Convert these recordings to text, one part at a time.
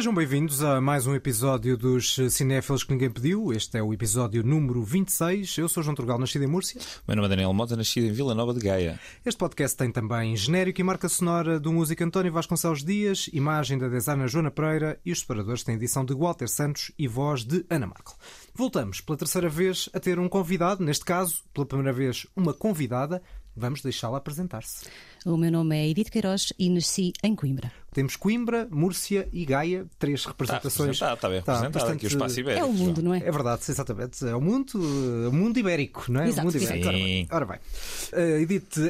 Sejam bem-vindos a mais um episódio dos Cinéfilos que ninguém pediu. Este é o episódio número 26. Eu sou João Turgal, nascido em Múrcia. Meu nome é Daniel Mota, nascido em Vila Nova de Gaia. Este podcast tem também genérico e marca sonora do músico António Vasconcelos Dias, imagem da designer Joana Pereira e os separadores têm edição de Walter Santos e voz de Ana Marco. Voltamos pela terceira vez a ter um convidado, neste caso, pela primeira vez, uma convidada. Vamos deixá-la apresentar-se. O meu nome é Edith Queiroz e nasci em Coimbra. Temos Coimbra, Múrcia e Gaia, três representações. Está, está bem representado bastante- aqui o espaço ibérico. É o mundo, não é? É verdade, exatamente. É o mundo, o mundo ibérico, não é? Exato, o mundo ibérico. Ora sim. bem. Ora bem. Eh, Edith é,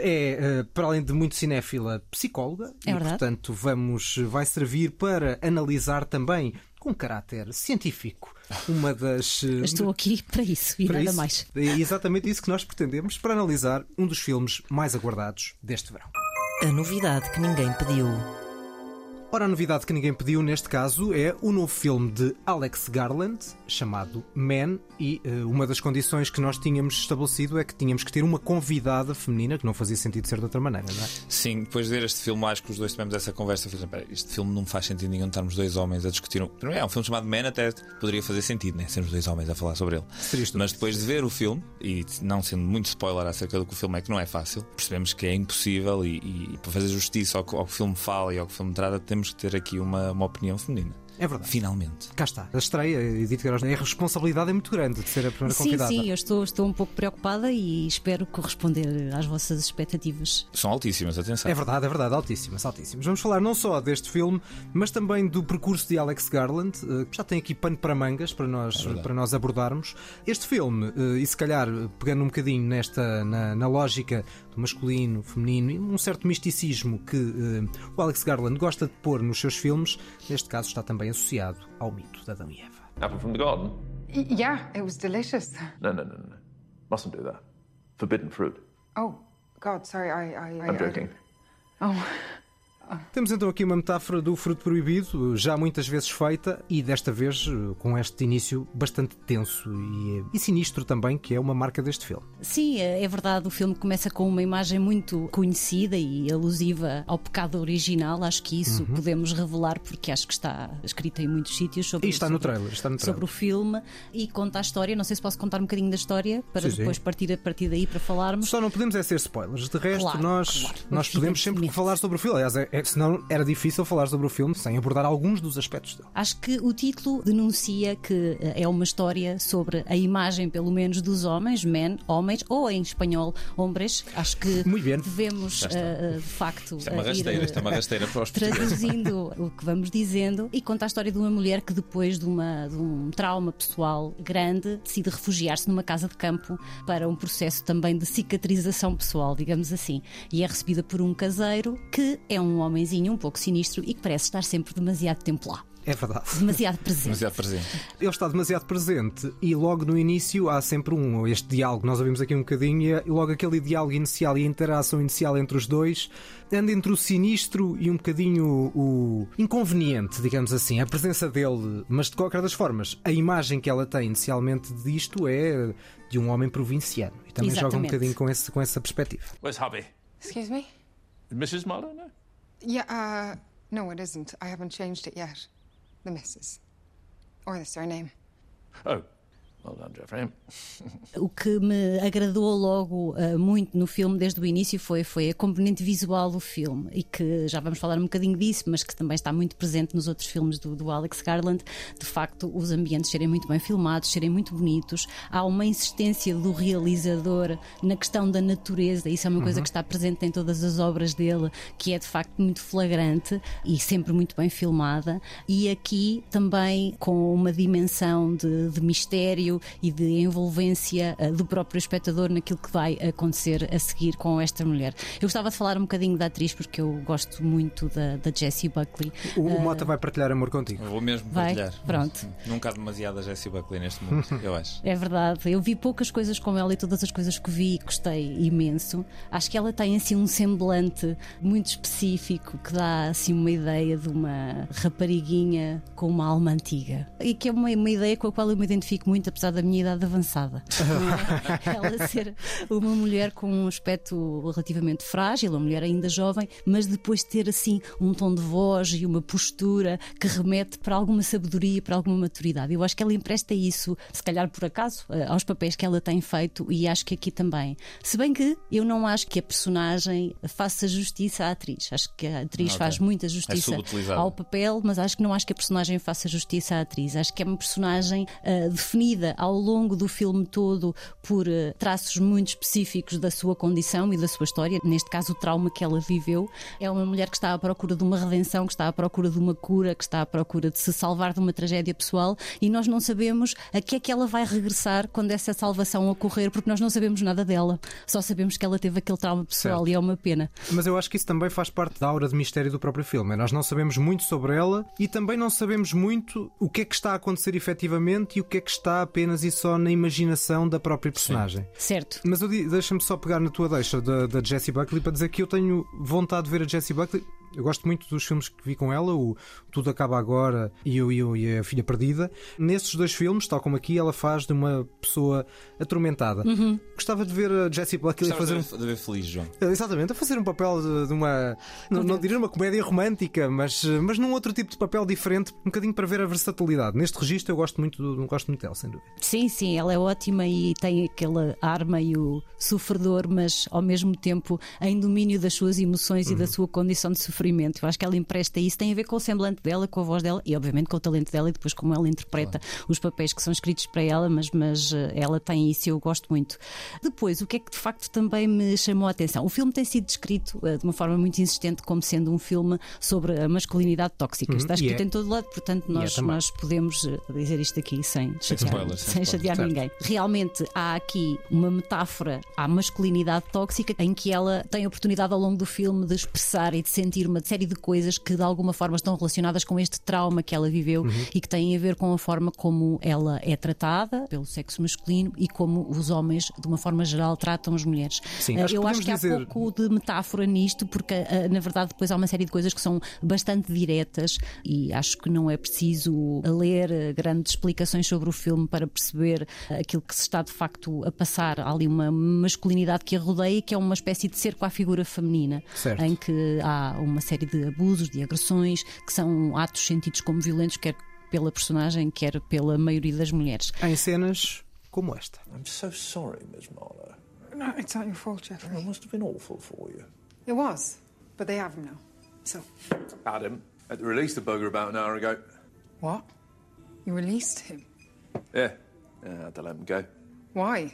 eh, para além de muito cinéfila, psicóloga. É e, verdade. portanto, vamos, vai servir para analisar também, com caráter científico, uma das. eh, Estou aqui para isso e para nada isso. mais. É exatamente isso que nós pretendemos para analisar um dos filmes mais aguardados deste verão. A novidade que ninguém pediu. Ora, a novidade que ninguém pediu neste caso é o novo filme de Alex Garland, chamado Man, e eh, uma das condições que nós tínhamos estabelecido é que tínhamos que ter uma convidada feminina, que não fazia sentido ser de outra maneira, não é? Sim, depois de ver este filme, acho que os dois tivemos essa conversa. Fiz, "Espera, este filme não faz sentido nenhum estarmos dois homens a discutir. Um... É um filme chamado Man, até poderia fazer sentido, né? Sermos dois homens a falar sobre ele. Isto. Mas depois de ver o filme, e não sendo muito spoiler acerca do que o filme é, que não é fácil, percebemos que é impossível e, e para fazer justiça ao que, ao que o filme fala e ao que o filme trata, temos que ter aqui uma, uma opinião feminina. É verdade. Finalmente. Cá está. A estreia, Edith Queiroz, a responsabilidade é muito grande de ser a primeira Sim, convidada. sim, eu estou, estou um pouco preocupada e espero corresponder às vossas expectativas. São altíssimas, atenção. É verdade, é verdade, altíssimas, altíssimas. Vamos falar não só deste filme, mas também do percurso de Alex Garland, eh, que já tem aqui pano para mangas para nós, verdade. para nós abordarmos. Este filme, eh, e se calhar pegando um bocadinho nesta, na, na lógica do masculino, feminino, e um certo misticismo que eh, o Alex Garland gosta de pôr nos seus filmes, neste caso está também associado ao mito de Adão e Eva. Apple from the garden? Y- Yeah, it was delicious. No, no, no, no. Mustn't do that. Forbidden fruit. Oh, God, sorry, I. I, I I'm joking. Oh, Temos então aqui uma metáfora do fruto proibido, já muitas vezes feita, e desta vez eh, com este início bastante tenso e, e sinistro também, que é uma marca deste filme. Sim, é é verdade, o filme começa com uma imagem muito conhecida e alusiva ao pecado original. Acho que isso Uhum. podemos revelar porque acho que está escrito em muitos sítios sobre E está no sobre- trailer, está no sobre trailer. o filme e conta a história. Não sei se posso contar um bocadinho da história para Sim, sim. depois partir a partir daí para falarmos. Só não podemos é ser spoilers. De resto, Claro, nós, claro. nós podemos sempre falar sobre o filme. Aliás, é, é- senão era difícil falar sobre o filme sem abordar alguns dos aspectos dele. Acho que o título denuncia que eh, é uma história sobre a imagem, pelo menos, dos homens, men, homens, ou em espanhol, hombres. Acho que Muito bem. devemos, eh, de facto, Isto é uma ir, rasteira, isto é uma rasteira para os traduzindo o que vamos dizendo e conta a história de uma mulher que depois de, uma, de um trauma pessoal grande decide refugiar-se numa casa de campo para um processo também de cicatrização pessoal, digamos assim. E é recebida por um caseiro que é um homenzinho um pouco sinistro e que parece estar sempre demasiado tempo lá. É verdade. Demasiado presente. Demasiado presente. Ele está demasiado presente e logo no início há sempre um, este diálogo, nós ouvimos aqui um bocadinho, e, logo aquele diálogo inicial e a interação inicial entre os dois anda entre o sinistro e um bocadinho o, inconveniente, digamos assim, a presença dele, mas de qualquer das formas, a imagem que ela tem inicialmente disto é de um homem provinciano e também joga um Exatamente. bocadinho com, esse, com essa perspectiva. Where's hubby? excuse me? Mrs. Marlowe? Yeah, uh, no, it isn't. I haven't changed it yet. The Mrs. Or the surname. Oh, well done, Jeffrey. O que me agradou logo eh, muito no filme desde o início foi, foi a componente visual do filme e que já vamos falar um bocadinho disso, mas que também está muito presente nos outros filmes do, do Alex Garland. De facto, os ambientes serem muito bem filmados, serem muito bonitos. Há uma insistência do realizador na questão da natureza, isso é uma coisa que está presente em todas as obras dele, que é de facto muito flagrante e sempre muito bem filmada. E aqui também com uma dimensão de, de mistério e de envolvência eh, do próprio espectador naquilo que vai acontecer a seguir com esta mulher. Eu gostava de falar um bocadinho da atriz porque eu gosto muito da, da Jessie Buckley. O, o Mota vai partilhar amor contigo. Eu Vou mesmo Vai? partilhar. Pronto. Nunca há demasiada Jessie Buckley neste mundo, eu acho. É verdade, eu vi poucas coisas com ela e todas as coisas que vi gostei imenso. Acho que ela tem assim um semblante muito específico que dá assim uma ideia de uma rapariguinha com uma alma antiga. E que é uma, uma ideia com a qual eu me identifico muito, apesar da minha idade avançada. É? ela ser uma mulher com um aspecto relativamente frágil, uma mulher ainda jovem, mas depois ter assim um tom de voz e uma postura que remete para alguma sabedoria, para alguma maturidade. Eu acho que ela empresta isso, se calhar por acaso, eh, aos papéis que ela tem feito e acho que aqui também. Se bem que eu não acho que a personagem faça justiça à atriz. Acho que a atriz Ok. faz muita É justiça subutilizada. ao papel, mas acho que não acho que a personagem faça justiça à atriz. Acho que é uma personagem ah, definida ao longo do filme todo por ah, traços muito específicos da sua condição e da sua história, neste caso o trauma que ela viveu. É uma mulher que está à procura de uma redenção, que está à procura de uma cura, que está à procura de se salvar de uma tragédia pessoal e nós não sabemos a que é que ela vai regressar quando essa salvação ocorrer, porque nós não sabemos nada dela. Só sabemos que ela teve aquele trauma pessoal Certo. e é uma pena. Mas eu acho que isso também faz parte da aura de mistério do próprio filme. Nós não sabemos muito sobre ela e também não sabemos muito o que é que está a acontecer efetivamente e o que é que está apenas e só na imaginação da própria personagem. Certo. Mas deixa-me só pegar na tua deixa da, da Jessie Buckley para dizer que eu tenho vontade de ver a Jessie Buckley. Eu gosto muito dos filmes que vi com ela, o Tudo Acaba Agora e, eu, e, eu, e a Filha Perdida. Nesses dois filmes, tal como aqui, ela faz de uma pessoa atormentada. Gostava de ver a Jessie Buckley a fazer de ver feliz, João. Exatamente, a fazer um papel de, de uma. Não, não diria uma comédia romântica, mas, mas num outro tipo de papel diferente, um bocadinho para ver a versatilidade. Neste registro eu gosto muito, do- gosto muito dela, sem dúvida. Sim, sim, ela é ótima e tem aquela arma e o sofredor, mas ao mesmo tempo em domínio das suas emoções e da sua condição de sofrimento. Eu acho que ela empresta isso, tem a ver com o semblante dela, com a voz dela e, obviamente, com o talento dela e depois como ela interpreta os papéis que são escritos para ela, mas, mas eh, ela tem isso e eu gosto muito. Depois, o que é que de facto também me chamou a atenção? O filme tem sido descrito eh, de uma forma muito insistente como sendo um filme sobre a masculinidade tóxica. Está e escrito é. em todo lado, portanto, nós, também. nós podemos eh, dizer isto aqui sem chatear, spoilers, sem spoilers. chatear Certo. ninguém. Realmente há aqui uma metáfora à masculinidade tóxica em que ela tem a oportunidade ao longo do filme de expressar e de sentir uma série de coisas que de alguma forma estão relacionadas com este trauma que ela viveu Uhum. e que têm a ver com a forma como ela é tratada pelo sexo masculino e como os homens, de uma forma geral, tratam as mulheres. Sim, Eh, acho Eu acho que há dizer- pouco de metáfora nisto, porque eh, na verdade depois há uma série de coisas que são bastante diretas e acho que não é preciso ler eh, grandes explicações sobre o filme para perceber eh, aquilo que se está de facto a passar. Há ali uma masculinidade que a rodeia que é uma espécie de cerco à figura feminina, Certo. em que há uma série de abusos, de agressões, que são atos sentidos como violentos, quer pela personagem, quer pela maioria das mulheres. Em cenas como esta. I'm so sorry, Miss Marlowe. No, it's not your fault, Jeffrey. It must have been awful for you. It was, but they have him now. So, Adam had to release the bugger about an hour ago. what? You released him. Yeah, yeah I had to let him go. Why?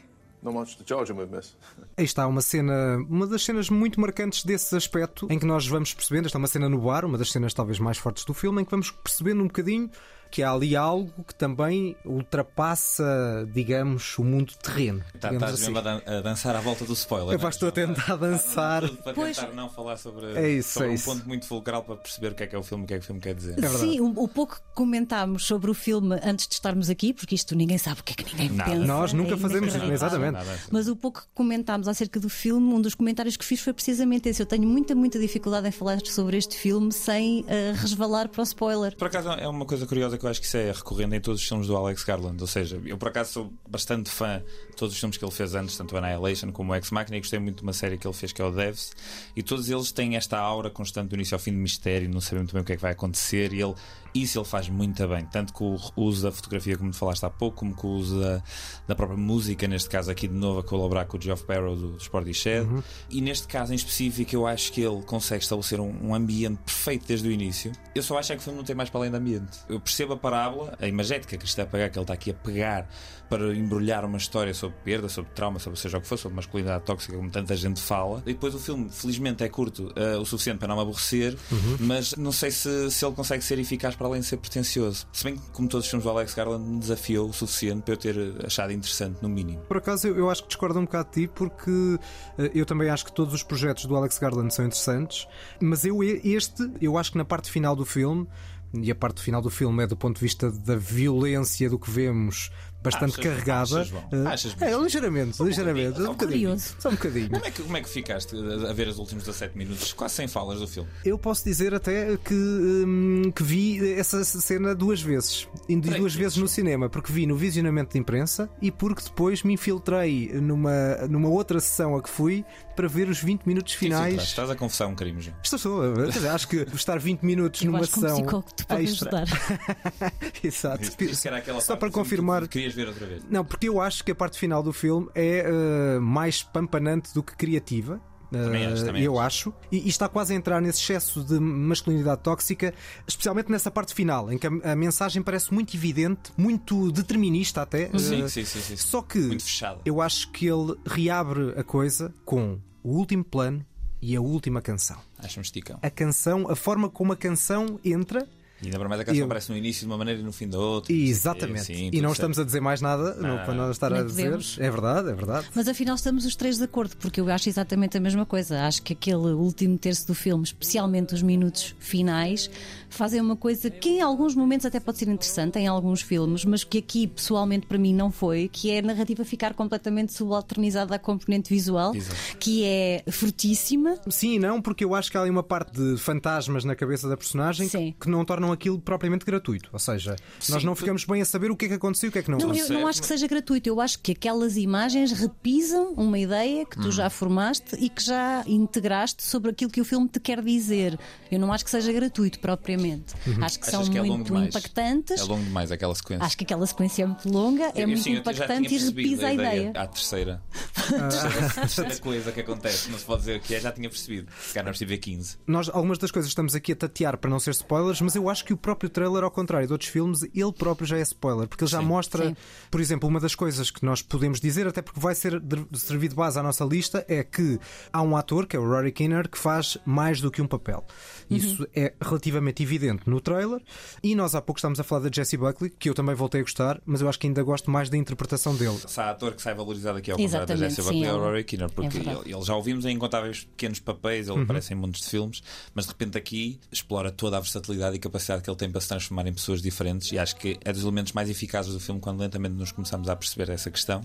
Aí está uma cena, uma das cenas muito marcantes desse aspecto, em que nós vamos percebendo, esta é uma cena no bar, uma das cenas talvez mais fortes do filme, em que vamos percebendo um bocadinho que há ali algo que também ultrapassa, digamos, o mundo terreno. Tá, estás assim. mesmo a, dan- a dançar à volta do spoiler. Eu não é, estou a João? tentar dançar. Tudo Para Pois. tentar não falar sobre, É isso, sobre é um isso. ponto muito fulcral para perceber o que é que é o filme, o que é que o filme quer dizer. verdade. Sim, o, o pouco que comentámos sobre o filme antes de estarmos aqui, porque isto ninguém sabe o que é que ninguém Nada. pensa. Nós nunca é fazemos isso, inacreditável. exatamente. Nada. Mas o pouco que comentámos acerca do filme, um dos comentários que fiz foi precisamente esse. Eu tenho muita, muita dificuldade em falar sobre este filme sem eh, resvalar para o spoiler. Por acaso é uma coisa curiosa que eu acho que isso é recorrente em todos os filmes do Alex Garland. Ou seja, eu por acaso sou bastante fã de todos os filmes que ele fez antes, tanto Annihilation como Ex Machina, e gostei muito de uma série que ele fez que é o Devs. E todos eles têm esta aura constante do início ao fim de mistério, não sabemos bem o que é que vai acontecer. E ele, isso ele faz muito bem, tanto com o uso da fotografia, como te falaste há pouco, como com o uso da, da própria música, neste caso aqui de novo a colaborar com o Geoff Barrow do Sport Shed. E neste caso em específico, eu acho que ele consegue estabelecer um, um ambiente perfeito desde o início. Eu só acho é que o filme não tem mais para além de ambiente. Eu percebo a parábola, a imagética que está a pegar, que ele está aqui a pegar para embrulhar uma história sobre perda, sobre trauma, sobre seja o que for, sobre masculinidade tóxica, como tanta gente fala. E depois o filme, felizmente, é curto eh, o suficiente para não me aborrecer, mas não sei se, se ele consegue ser eficaz para além de ser pretencioso. Se bem que, como todos os filmes do Alex Garland, me desafiou o suficiente para eu ter eh, achado interessante, no mínimo. Por acaso, eu, eu acho que discordo um bocado de ti, porque eh, eu também acho que todos os projetos do Alex Garland são interessantes, mas eu, este, eu acho que na parte final do filme, e a parte final do filme é do ponto de vista da violência do que vemos bastante Achas- carregada. achas, João? Eh, Achas é, mesmo? ligeiramente, ligeiramente. um Um bocadinho. Só um bocadinho. Como é, que, como é que ficaste a a ver os últimos 17 minutos, quase sem falas do filme? Eu posso dizer até que, hum, que vi essa cena duas vezes. E duas vezes no cinema, porque vi no visionamento de imprensa e porque depois me infiltrei numa, numa outra sessão a que fui para ver os 20 minutos finais. Estás a confessar um crime, João. Estou só, quer dizer, acho que estar 20 minutos Eu numa acho que um sessão. psicólogo te pode extra- ajudar. Exato. Que Só para que confirmar. tu Querias ver outra vez. Não, porque eu acho que a parte final do filme é eh, mais pampanante do que criativa. Também Eh, acho, também eu acho. E, e está quase a entrar nesse excesso de masculinidade tóxica, especialmente nessa parte final, em que a, a mensagem parece muito evidente, muito determinista até. Sim, Eh, sim, sim, sim. Só que Muito fechado. eu acho que ele reabre a coisa com o último plano e a última canção. Acho-me esticão. A canção, a forma como a canção entra E ainda para mais a canção Eu- aparece no início de uma maneira e no fim da outra. quê, Exatamente. sim, e não certo. estamos a dizer mais nada Não, não, para não estar Nem a dizer. podemos. É verdade, é verdade. Mas afinal estamos os três de acordo, porque eu acho exatamente a mesma coisa. Acho que aquele último terço do filme, especialmente os minutos finais, fazem uma coisa que em alguns momentos até pode ser interessante, em alguns filmes, mas que aqui pessoalmente para mim não foi, que é a narrativa ficar completamente subalternizada à componente visual, Exato. que é fortíssima. Sim e não, porque eu acho que há ali uma parte de fantasmas na cabeça da personagem Sim. que não tornam aquilo propriamente gratuito. Ou seja, nós Sim, não tu- ficamos bem a saber o que é que aconteceu e o que é que não. Não, eu certo, não acho que seja gratuito. Eu acho que aquelas imagens repisam uma ideia que tu já formaste e que já integraste sobre aquilo que o filme te quer dizer. Eu não acho que seja gratuito propriamente. Acho que Achas são que é muito impactantes. É longo demais aquela sequência. Acho que aquela sequência é muito longa, é Eu, muito sim, eu impactante e repisa a ideia. À terceira. terceira, terceira coisa que acontece, não se pode dizer o que é, já tinha percebido. Se calhar não percebi a 15. Nós, algumas das coisas estamos aqui a tatear para não ser spoilers, mas eu acho que o próprio trailer, ao contrário de outros filmes, ele próprio já é spoiler, porque ele já Sim. mostra, Sim. por exemplo, uma das coisas que nós podemos dizer, até porque vai ser servir de base à nossa lista, é que há um ator, que é o Rory Kinner, que faz mais do que um papel. Isso é relativamente evidente no trailer. E nós há pouco estamos a falar da Jessie Buckley, que eu também voltei a gostar, mas eu acho que ainda gosto mais da interpretação dele. Se há ator que sai valorizado aqui ao contrário da sim, Buckley é o é Rory Kinner, porque verdade. ele, ele já ouvimos em incontáveis pequenos papéis, ele aparece em montes de filmes, mas de repente aqui explora toda a versatilidade e capacidade que ele tem para se transformar em pessoas diferentes e acho que é dos elementos mais eficazes do filme quando lentamente nos começamos a perceber essa questão,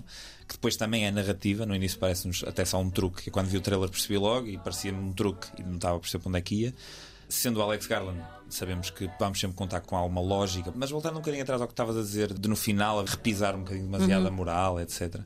que depois também é narrativa, no início parece-nos até só um truque, que quando vi o trailer percebi logo e parecia-me um truque e não estava a perceber para onde é que ia. Sendo o Alex Garland, sabemos que vamos sempre contar com alguma lógica, mas voltando um bocadinho atrás ao que estavas a dizer, de no final a repisar um bocadinho demasiado a moral, etc.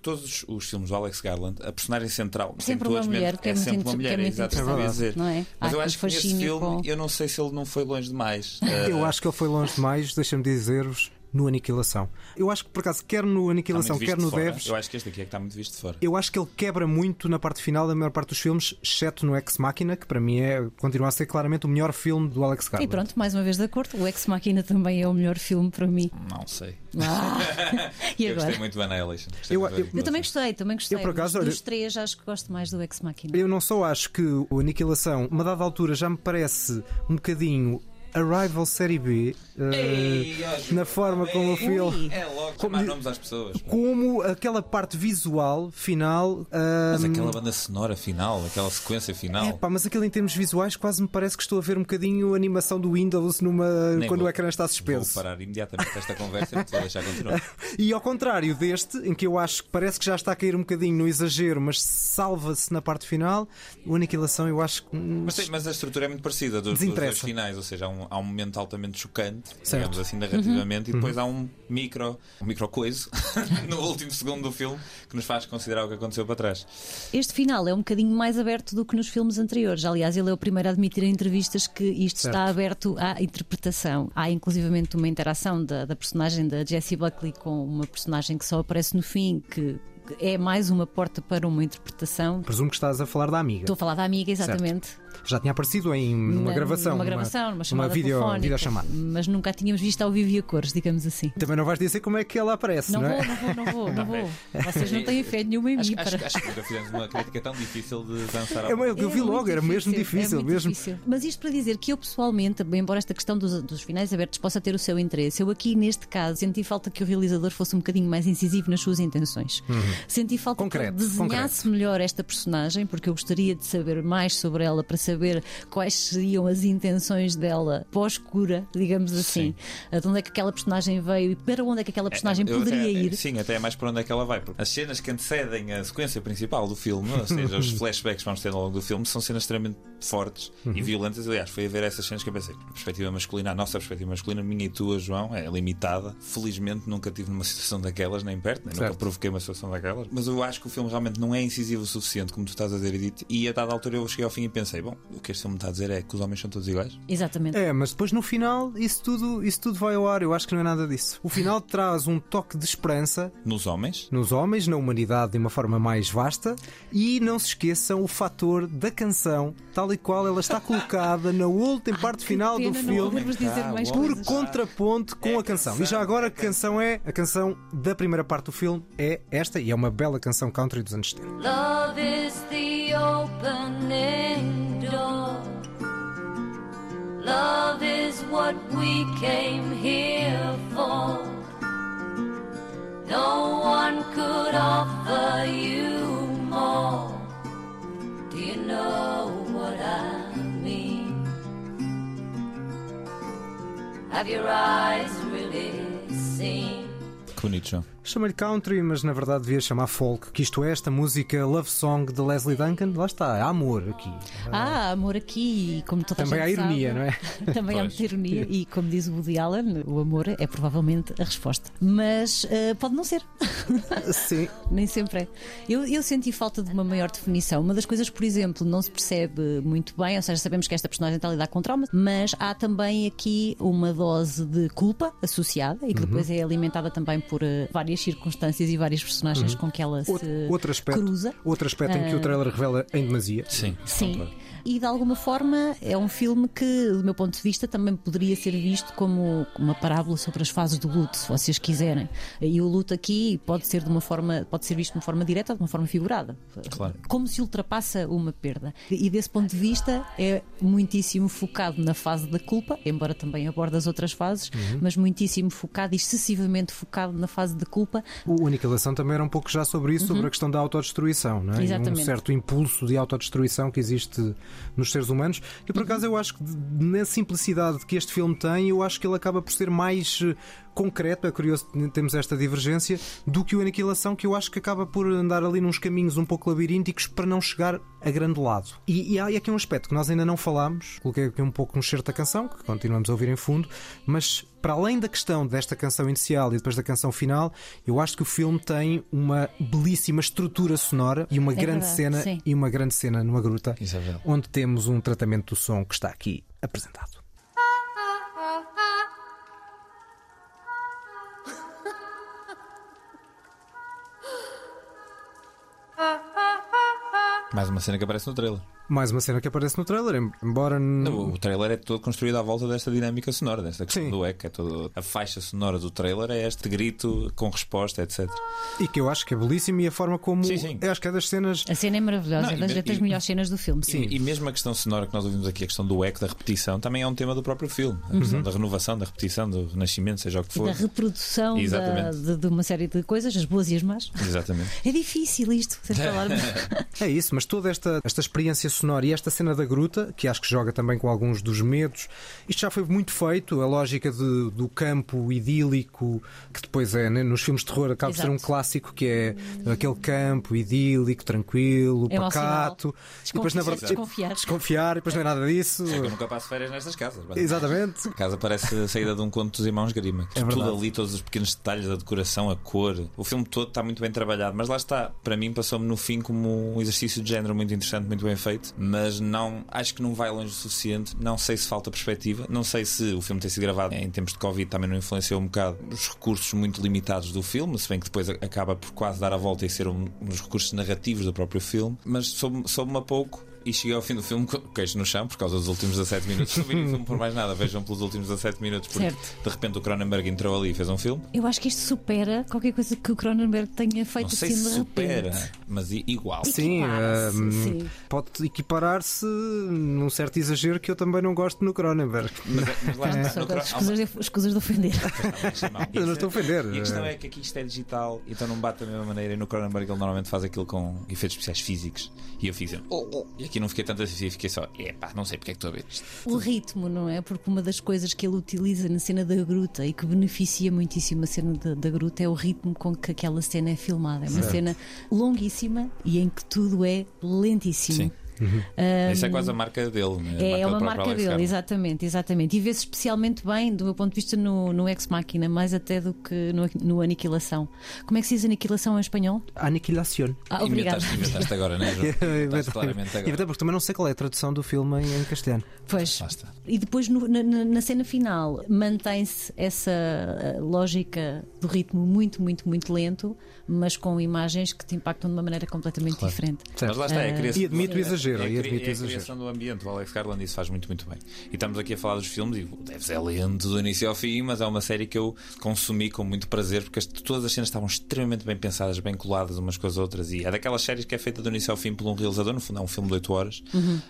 Todos os, filmes do Alex Garland, a personagem central, Sempre uma mulher, que é muito sempre uma mulher, que é exato, isso que eu ia interessante, dizer. não é? Mas Há eu aquele acho que nesse filme, com- eu não sei se ele não foi longe demais. Eu Eh, acho que ele foi longe demais, deixa-me dizer-vos, no Aniquilação. Eu acho que, por acaso, quer no Aniquilação, quer no de. Devs, Eu acho que este aqui é que está muito visto de fora. Eu acho que ele quebra muito na parte final da maior parte dos filmes, exceto no Ex Machina, que para mim é, continua a ser claramente o melhor filme do Alex E Garland. pronto, mais uma vez de acordo, o Ex Machina também é o melhor filme para mim. Não sei. Ah, e Eu agora? gostei muito do Annihilation. Eu- eu- Eu também gostei, também gostei. Eu, por acaso, olha- dos três, acho que gosto mais do Ex Machina. Eu não só acho que o Aniquilação, uma dada altura, já me parece um bocadinho Arrival Série B, eh, Ei, na forma como o filme. É logo Como nomes às pessoas. Como aquela parte visual final. Mas ah, aquela banda sonora final, aquela sequência final. É pá, mas aquilo em termos visuais quase me parece que estou a ver um bocadinho a animação do Windows numa, Nem quando vou- o ecrã está Vou suspenso. parar imediatamente esta conversa e te vou deixar continuar. E ao contrário deste, em que eu acho que parece que já está a cair um bocadinho no exagero, mas salva-se na parte final, o Aniquilação eu acho que. Mas, mas a estrutura é muito parecida dos, dos finais, ou seja, há um, há um momento altamente chocante, Certo. digamos assim, narrativamente, e depois há um micro, um micro coiso no último segundo do filme que nos faz considerar o que aconteceu para trás. Este final é um bocadinho mais aberto do que nos filmes anteriores. Aliás, ele é o primeiro a admitir em entrevistas que isto Certo. está aberto à interpretação. Há inclusivamente uma interação da, da personagem da Jessie Buckley com uma personagem que só aparece no fim, que é mais uma porta para uma interpretação. Presumo que estás a falar da amiga. Estou a falar da amiga, exatamente. Já tinha aparecido em numa Na- gravação. Numa gravação, numa chamada video, telefónica, videochamada. Mas nunca a tínhamos visto ao vivo e a cores, digamos assim. Também não vais dizer como é que ela aparece, Não não, vou, é? não vou, não vou, não vou. Vocês não têm fé nenhuma em Acho, mim acho, para. acho que nunca fizemos uma crítica tão difícil de dançar ao É, mas eu vi É logo, muito era mesmo é difícil, muito mesmo. difícil. Mas isto para dizer que eu pessoalmente, embora esta questão dos, dos finais abertos possa ter o seu interesse, eu aqui neste caso senti falta que o realizador fosse um bocadinho mais incisivo nas suas intenções. Uhum. Senti falta Concreto, que ele desenhasse concreto. melhor esta personagem, porque eu gostaria de saber mais sobre ela para saber quais seriam as intenções dela pós-cura, digamos assim. De onde é que aquela personagem veio e para onde é que aquela personagem Eu poderia até- ir. Sim, até é mais para onde é que ela vai. Porque as cenas que antecedem a sequência principal do filme, ou seja, os flashbacks que vamos ter ao longo do filme, são cenas extremamente fortes e violentas. Aliás, foi a ver essas cenas que eu pensei, a perspectiva masculina, a nossa perspectiva masculina, minha e tua, João, é limitada. Felizmente nunca tive numa situação daquelas, nem perto, nem nunca provoquei uma situação daquelas. Mas eu acho que o filme realmente não é incisivo o suficiente, como tu estás a dizer, Edith. E a dada altura eu cheguei ao fim e pensei, bom, o que este filme está a dizer é que os homens são todos iguais. Exatamente. É, mas depois no final isso tudo, isso tudo vai ao ar. Eu acho que não é nada disso. O final traz um toque de esperança Nos homens, nos homens, na humanidade de uma forma mais vasta e não se esqueçam o fator da canção, tal e qual ela está colocada na última parte Que final pena do filme. Ah. Por coisas. contraponto com É a canção. canção, E já agora que canção é? A canção da primeira parte do filme é esta e é uma bela canção country dos anos 70. Love is the opening door. Love is what we came here for. No one could offer you more. Do you know what I mean? Have your eyes really? Que bonito, João. Chama-lhe country, mas na verdade devia chamar folk, que isto é esta música Love Song de Leslie Duncan. Lá está, há amor aqui. Ah, amor aqui, e como toda Também a há ironia, sabe, não é? Também há Pois. muita ironia e, como diz o Woody Allen, o amor é provavelmente a resposta. Mas eh, pode não ser, Sim. nem sempre é. Eu, eu senti falta de uma maior definição. Uma das coisas, por exemplo, não se percebe muito bem, ou seja, sabemos que esta personagem está a lidar com traumas, mas há também aqui uma dose de culpa associada e que Uhum. depois é alimentada também por eh, várias circunstâncias e vários personagens com que ela Outro, se outro aspecto, cruza. outro aspecto em que Ah. o trailer revela em demasia. Sim, Sim. concordo. E de alguma forma é um filme que, do meu ponto de vista, também poderia ser visto como uma parábola sobre as fases do luto, se vocês quiserem. E o luto aqui pode ser de uma forma, pode ser visto de uma forma direta ou de uma forma figurada. Claro. Como se ultrapassa uma perda. E desse ponto de vista é muitíssimo focado na fase da culpa, embora também aborde as outras fases, Uhum. mas muitíssimo focado e excessivamente focado na fase da culpa. O Aniquilação também era um pouco já sobre isso, sobre a questão da autodestruição, não é? E Um Uhum. Exatamente. certo impulso de autodestruição que existe nos seres humanos. E por acaso eu acho que na simplicidade que este filme tem, eu acho que ele acaba por ser mais eh, concreto, é curioso que temos esta divergência, do que o Aniquilação, que eu acho que acaba por andar ali nos caminhos um pouco labirínticos para não chegar a grande lado. E, e há aqui um aspecto que nós ainda não falámos, coloquei aqui um pouco no certo da canção, que continuamos a ouvir em fundo, mas para além da questão desta canção inicial e depois da canção final, eu acho que o filme tem uma belíssima estrutura sonora e uma grande verdade, cena sim. e uma grande cena numa gruta, Isabel. onde temos um tratamento do som que está aqui apresentado. Mais uma cena que aparece no trailer. Mais uma cena que aparece no trailer, em- embora O, trailer é todo construído à volta desta dinâmica sonora, desta questão Sim. do eco. É todo, a faixa sonora do trailer é este grito com resposta, etc. e que eu acho que é belíssimo e a forma como Sim, sim. eu acho que é das cenas A cena é maravilhosa, Não, é das, me- das e- melhores cenas do filme. Sim. E, e mesmo a questão sonora que nós ouvimos aqui, a questão do eco, da repetição, também é um tema do próprio filme. A questão da renovação, da repetição, do renascimento, seja o que Uhum. E for. da reprodução da- Exatamente. de, de uma série de coisas, as boas e as más. Exatamente. É difícil isto, vocês falarmos. É isso, mas toda esta, esta experiência sonora e esta cena da gruta, que acho que joga também com alguns dos medos, isto já foi muito feito. A lógica de- do campo idílico, que depois é, né, nos filmes de terror, acaba por ser um Exato. clássico, que é aquele campo idílico, tranquilo, É mau pacato. E depois, na verdade, Desconfiar. desconfiar, e depois não é nada disso. Eu nunca passo férias nestas casas. Exatamente. A casa parece a saída de um conto dos irmãos Grima. É Tudo verdade. ali, todos os pequenos detalhes, a decoração, a cor. O filme todo está muito bem trabalhado, mas lá está. Para mim, passou-me no fim como um exercício de género muito interessante, muito bem feito. Mas não acho que não vai longe o suficiente. Não sei se falta perspectiva. Não sei se o filme ter sido gravado em tempos de Covid também não influenciou um bocado os recursos muito limitados do filme, se bem que depois acaba por quase dar a volta e ser um, dos recursos narrativos do próprio filme. Mas soube- soube-me a pouco e cheguei ao fim do filme com o queixo no chão por causa dos últimos 17 minutos. Não vi o filme por mais nada, vejam pelos últimos 17 minutos, porque Certo. de repente o Cronenberg entrou ali e fez um filme. Eu acho que isto supera qualquer coisa que o Cronenberg tenha feito Não sei assim se de supera, repente. mas igual. Sim, hum, sim. pode equiparar-se num certo exagero que eu também não gosto no Cronenberg. Mas, mas lá está, no escusas de, ofender. Eu não estou a ofender. E a questão é que aqui isto é digital, então não bate da mesma maneira. E no Cronenberg ele normalmente faz aquilo com efeitos especiais físicos. E eu fiz um, oh, oh. E aqui não fiquei tanto assim, fiquei só, epá, não sei porque é que estou a ver isto. O ritmo, não é? Porque uma das coisas que ele utiliza na cena da gruta e que beneficia muitíssimo a cena da, da gruta é o ritmo com que aquela cena é filmada. É uma cena longuíssima e em que tudo é lentíssimo. Sim. Isso é quase a marca dele, né? É, é uma marca Alex dele, Garland. exatamente, exatamente. E vê-se especialmente bem, do meu ponto de vista, no, no Ex Machina, mais até do que no, no Aniquilação. Como é que se diz Aniquilação em espanhol? Aniquilación. Ah, obrigado. Inventaste, inventaste agora, né? Inventaste claramente E agora. até porque também não sei qual é a tradução do filme em, em castelhano. Pois. Está. E depois no- na, na- na cena final mantém-se essa eh, lógica do ritmo muito, muito, muito lento, mas com imagens que te impactam de uma maneira completamente diferente. Mas lá está, é a criação. E admito o exagero, É a, e cri- admito o é a exagero. criação do ambiente. O Alex Garland isso faz muito, muito bem. E estamos aqui a falar dos filmes, e deve ser lento do início ao fim, mas é uma série que eu consumi com muito prazer, porque as- todas as cenas estavam extremamente bem pensadas, bem coladas umas com as outras. E é daquelas séries que é feita do início ao fim por um realizador, no fundo é um filme de 8 horas.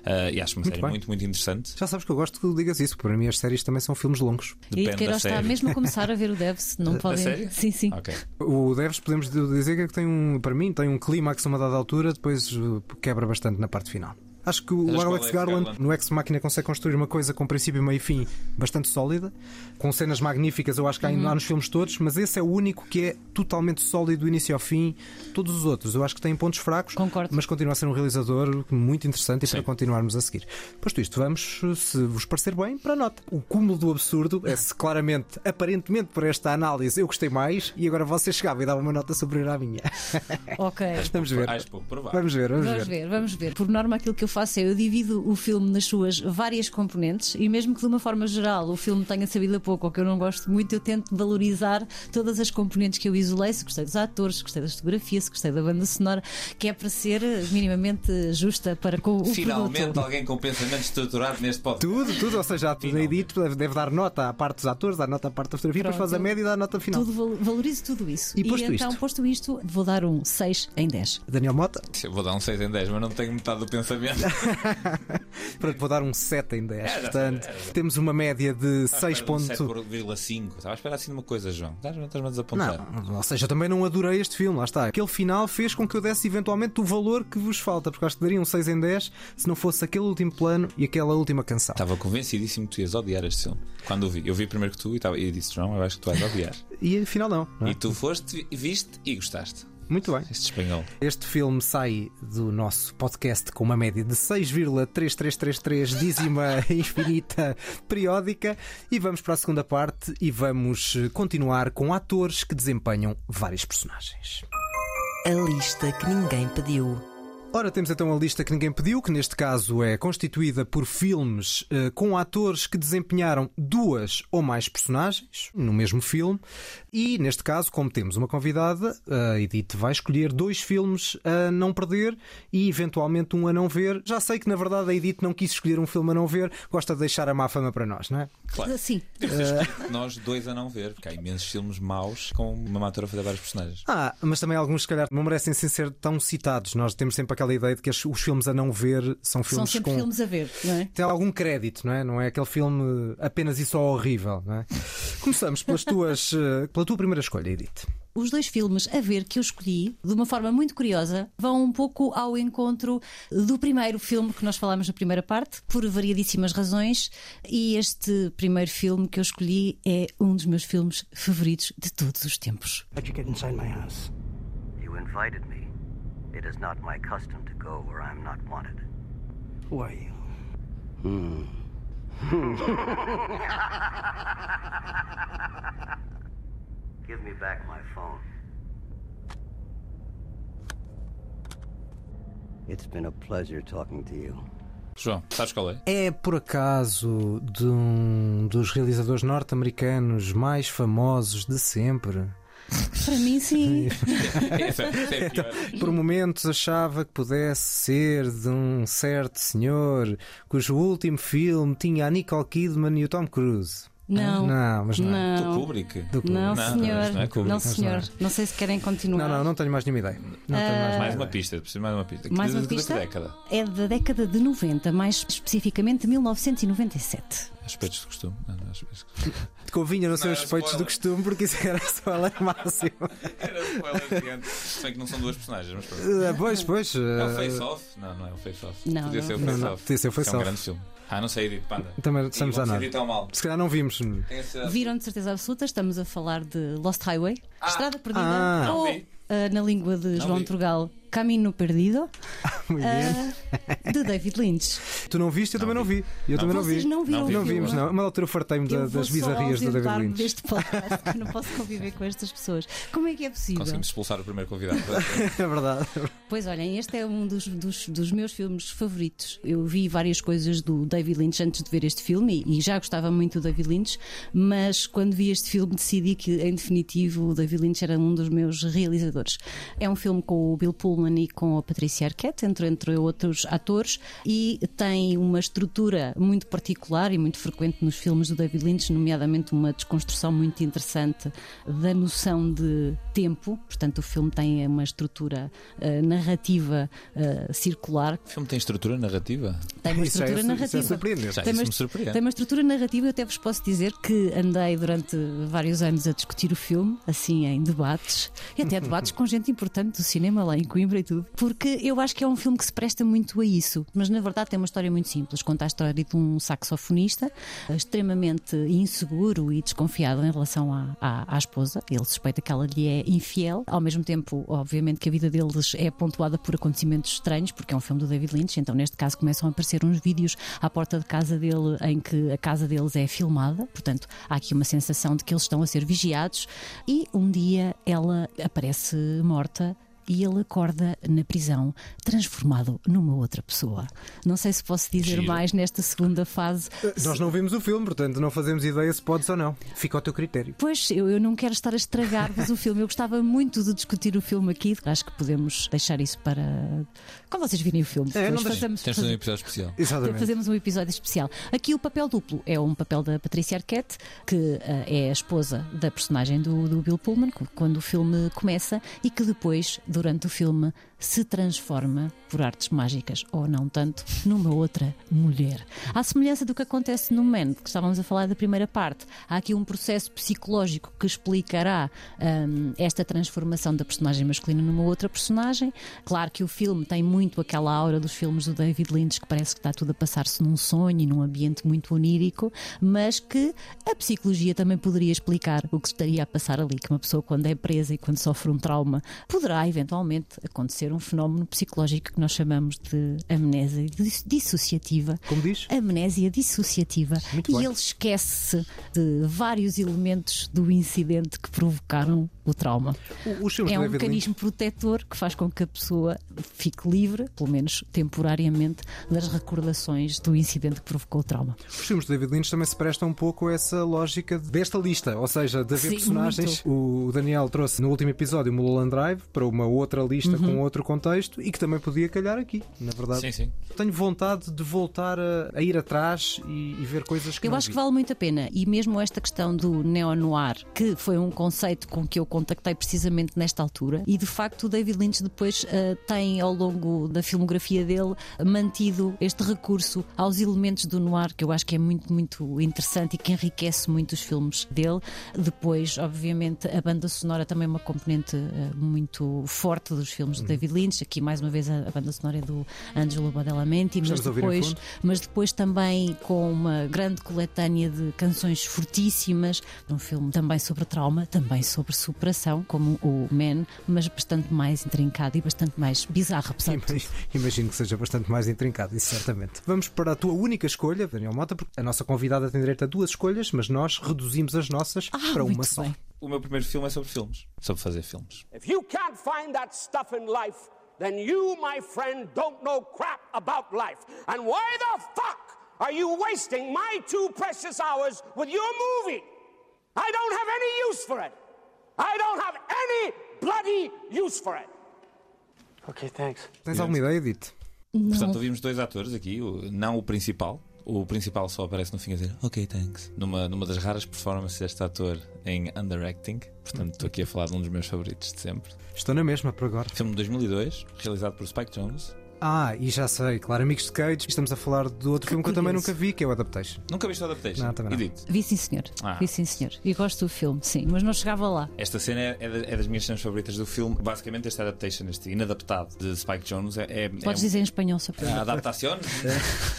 Ah, e acho uma série bem. muito, muito interessante. Já sabes que eu gosto que digas isso, porque para mim as séries também são filmes longos. e Depende da está série. mesmo a começar a ver o Devs, não podem. Sim, sim. Ok. O Devs, podemos dizer que tem um, para mim, tem um clímax a uma dada altura, depois uh, quebra bastante na parte final. Acho que o Alex Alex Garland, Garland- no Ex Machina consegue construir uma coisa com princípio, meio e fim bastante sólida, com cenas magníficas, eu acho que há, Uhum. há nos filmes todos, mas esse é o único que é totalmente sólido do início ao fim. Todos os outros, eu acho que têm pontos fracos, Concordo. mas continua a ser um realizador muito interessante e Sim. para continuarmos a seguir. Posto isto, vamos, se vos parecer bem, para a nota. O cúmulo do absurdo é se claramente, aparentemente por esta análise, eu gostei mais e agora você chegava e dava uma nota superior à minha. Ok. Vamos ver. Vamos ver, vamos, Vamos ver. ver, vamos ver. Por norma, aquilo que eu faço é eu divido o filme nas suas várias componentes e, mesmo que de uma forma geral o filme tenha sabido a pouco ou que eu não gosto muito, eu tento valorizar todas as componentes que eu isolei. Se gostei dos atores, se gostei da fotografia, se gostei da banda sonora, que é para ser minimamente justa para com o Finalmente produto. alguém com pensamento estruturado neste podcast. Tudo, tudo, ou seja, tudo Finalmente. edito, deve, deve dar nota à parte dos atores, dá nota à parte da fotografia, depois Pronto. faz a média e dá a nota final. Tudo, val- valorizo tudo isso. E posto então, isto? posto isto, vou dar um 6 em 10. Daniel Mota, Eu vou dar um 6 em 10, mas não tenho metade do pensamento. pronto, vou dar um 7 em 10. É, Portanto, é, temos uma média de 6 Espera, um pontos. 7,5. Estava a esperar assim de uma coisa, João. Estás-me a desapontar. Não, ou seja, eu também não adorei este filme, lá está. Aquele final fez com que eu desse eventualmente o valor que vos falta, porque acho que daria um 6 em 10 se não fosse aquele último plano e aquela última canção. Estava convencidíssimo que tu ias odiar este filme. Quando o vi. Eu vi primeiro que tu e, estava, e disse, João, eu acho que tu vais odiar. E afinal, não. não é? E tu foste, viste e gostaste. Muito bem. Este espanhol. Este filme sai do nosso podcast com uma média de 6,3333 dízima infinita periódica e vamos para a segunda parte e vamos continuar com atores que desempenham vários personagens. A lista que ninguém pediu. Ora, temos então a lista que ninguém pediu, que neste caso é constituída por filmes eh, com atores que desempenharam duas ou mais personagens no mesmo filme. E neste caso, como temos uma convidada, a Edith vai escolher dois filmes a não perder e eventualmente um a não ver. Já sei que na verdade a Edith não quis escolher um filme a não ver, gosta de deixar a má fama para nós, não é? Claro. Sim, Deve ser escrito nós dois a não ver, porque há imensos filmes maus com uma atora a fazer vários personagens. Ah, mas também alguns, se calhar, não merecem sem ser tão citados. Nós temos sempre aquela ideia de que os filmes a não ver são são filmes sempre com. filmes a ver, não é? tem algum crédito, não é? Não é aquele filme apenas e só horrível, não é? Começamos pelas tuas, eh, pela tua primeira escolha, Edith. Os dois filmes a ver que eu escolhi, de uma forma muito curiosa, vão um pouco ao encontro do primeiro filme que nós falámos na primeira parte, por variadíssimas razões. E este primeiro filme que eu escolhi é um dos meus filmes favoritos de todos os tempos. How'd you get inside my house? You invited me. It is not my custom to go where I'm not wanted. Who are you? Give me back my phone. It's been a pleasure talking to you. João, sabes qual é? É por acaso de um dos realizadores norte-americanos mais famosos de sempre. Para mim, sim. É pior. Por momentos achava que pudesse ser de um certo senhor cujo último filme tinha a Nicole Kidman e o Tom Cruise. Não. Não, mas não. é. Do Não. Kubrick. Do Kubrick. Não, Não, senhor. não é Kubrick. Não, senhor. não Não sei se querem continuar. Não, não, não tenho mais nenhuma ideia. Não tenho mais, Mais uma pista, preciso mais uma pista. Mais de, uma de- de pista? que década? É da década de 90, mais especificamente 1997. Aspectos de costume. Não, não, aspectos de costume. Convinha não ser Não, os era suspeitos do spoiler. costume, porque isso era spoiler máximo. Era spoiler gigante. Se bem que não são duas personagens, mas pronto. Ah, pois, pois. É o ah, Face-Off? Não, não é o Face-Off. Não, Podia não. ser o Não, não, Face-Off. podia ser o Isso É Face-Off. um grande filme. Ah, não sei, Edith Panda. Também estamos a nada. tão mal. Se calhar não vimos. Viram de certeza absoluta, estamos a falar de Lost Highway, Estrada Perdida, Ah. Não ou ah, na língua de João vi. Trugal, Caminho Perdido, Muito bem. ah, de David Lynch. Tu não viste? Eu também não vi. Eu também não vi. Vocês não Não vi. Não filme? vimos, não. Uma altura fartei-me da- das bizarrias do David Lynch. deste podcast, que não posso conviver com estas pessoas. Como é que é possível? Conseguimos expulsar o primeiro convidado. É verdade. Pois olhem, este é um dos, dos, dos meus filmes favoritos. Eu vi várias coisas do David Lynch antes de ver este filme e, e já gostava muito do David Lynch, mas quando vi este filme decidi que, em definitivo, o David Lynch era um dos meus realizadores. É um filme com o Bill Pullman e com a Patricia Arquette, entre, entre outros atores, e tem uma estrutura muito particular e muito frequente nos filmes do David Lynch, nomeadamente uma desconstrução muito interessante da noção de tempo. Portanto, o filme tem uma estrutura eh, narrativa eh, circular, O filme tem estrutura narrativa? tem uma Isso é- estrutura isso é narrativa. surpreendente. Já Tem isso uma, me surpreende. tem uma estrutura narrativa, eu até vos posso dizer que andei durante vários anos a discutir o filme, assim em debates, e até debates com gente importante do cinema lá em Coimbra e tudo, porque eu acho que é um filme que se presta muito a isso, mas na verdade tem uma história muito simples. Conta a história de um saxofonista eh, extremamente inseguro e desconfiado em relação à, à, à esposa. Ele suspeita que ela lhe é infiel, ao mesmo tempo, obviamente, que a vida deles é pontuada por acontecimentos estranhos, porque é um filme do David Lynch, então neste caso começam a aparecer uns vídeos à porta de casa dele em que a casa deles é filmada, portanto há aqui uma sensação de que eles estão a ser vigiados e um dia ela aparece morta. E ele acorda na prisão, transformado numa outra pessoa. Não sei se posso dizer Giro. mais nesta segunda fase. Nós não vimos o filme, portanto não fazemos ideia se podes ou não. Fica ao teu critério. Pois, eu, eu não quero estar a estragar-vos o filme. Eu gostava muito de discutir o filme aqui. Acho que podemos deixar isso para. Quando vocês virem o filme. É, não fazemos- Tens de fazer um episódio especial. Exatamente. Fazemos um episódio especial. Aqui o papel duplo é um papel da Patrícia Arquette, que ah, é a esposa da personagem do, do Bill Pullman, quando o filme começa, e que depois, durante o filme, se transforma, por artes mágicas ou não tanto, numa outra mulher. À semelhança do que acontece no Man, que estávamos a falar da primeira parte, há aqui um processo psicológico que explicará hum, esta transformação da personagem masculina numa outra personagem. Claro que o filme tem muito aquela aura dos filmes do David Lynch, que parece que está tudo a passar-se num sonho e num ambiente muito onírico, mas que a psicologia também poderia explicar o que estaria a passar ali, que uma pessoa quando é presa e quando sofre um trauma, poderá eventualmente acontecer um fenómeno psicológico que nós chamamos de amnésia dis- dissociativa. Como diz? Amnésia dissociativa. Muito e bem. ele esquece de vários elementos do incidente que provocaram o trauma. O- É um mecanismo protetor que faz com que a pessoa fique livre, pelo menos temporariamente, das recordações do incidente que provocou o trauma. Os filmes do David Lynch também se prestam um pouco a essa lógica desta lista, ou seja, de haver Sim, personagens. O Daniel trouxe no último episódio o Mulholland Drive para uma outra lista Uhum. com outro contexto e que também podia calhar aqui, na verdade. Sim, sim. Tenho vontade de voltar a, a ir atrás e, e ver coisas que Eu não acho vi. que vale muito a pena. E mesmo esta questão do neo-noir, que foi um conceito com que eu contactei precisamente nesta altura, e de facto o David Lynch depois eh, tem, ao longo da filmografia dele, mantido este recurso aos elementos do noir, que eu acho que é muito, muito interessante e que enriquece muito os filmes dele. Depois, obviamente, a banda sonora também é uma componente eh, muito forte dos filmes Uhum. do David Lynch. Aqui, mais uma vez, a, a banda sonora é do Angelo Badalamenti, mas depois mas depois também com uma grande coletânea de canções fortíssimas, um filme também sobre trauma, também sobre superação, como o Man, mas bastante mais intrincado e bastante mais bizarro, apesar de tudo. Ima- Imagino que seja bastante mais intrincado, isso certamente. Vamos para a tua única escolha, Daniel Mota, porque a nossa convidada tem direito a duas escolhas, mas nós reduzimos as nossas Ah, para uma só. bem. O meu primeiro filme é sobre filmes. Sobre fazer filmes. If you can't find that stuff in life, then you, my friend, don't know crap about life. And why the fuck are you wasting my two precious hours with your movie? I don't have any use for it. I don't have any bloody use for it. Okay, thanks. Tens alguma ideia, Edith? Portanto, ouvimos dois atores aqui, não o principal. O principal só aparece no fim a dizer Ok, thanks. Numa, numa das raras performances deste ator em underacting. Portanto, estou aqui a falar de um dos meus favoritos de sempre. Estou na mesma por agora. Filme de 2002, realizado por Spike Jones. Ah, e já sei, claro, Amigos de Cage. Estamos a falar do outro filme que eu também nunca vi, que é o Adaptation. Nunca viste o Adaptation? Não, também não. Vi sim, senhor. Ah. Vi sim, senhor. E gosto do filme, sim, mas não chegava lá. Esta cena é, é é das minhas cenas favoritas do filme. Basicamente, este adaptation, este inadaptado de Spike Jones, é. é Podes é dizer em espanhol, se a adaptação?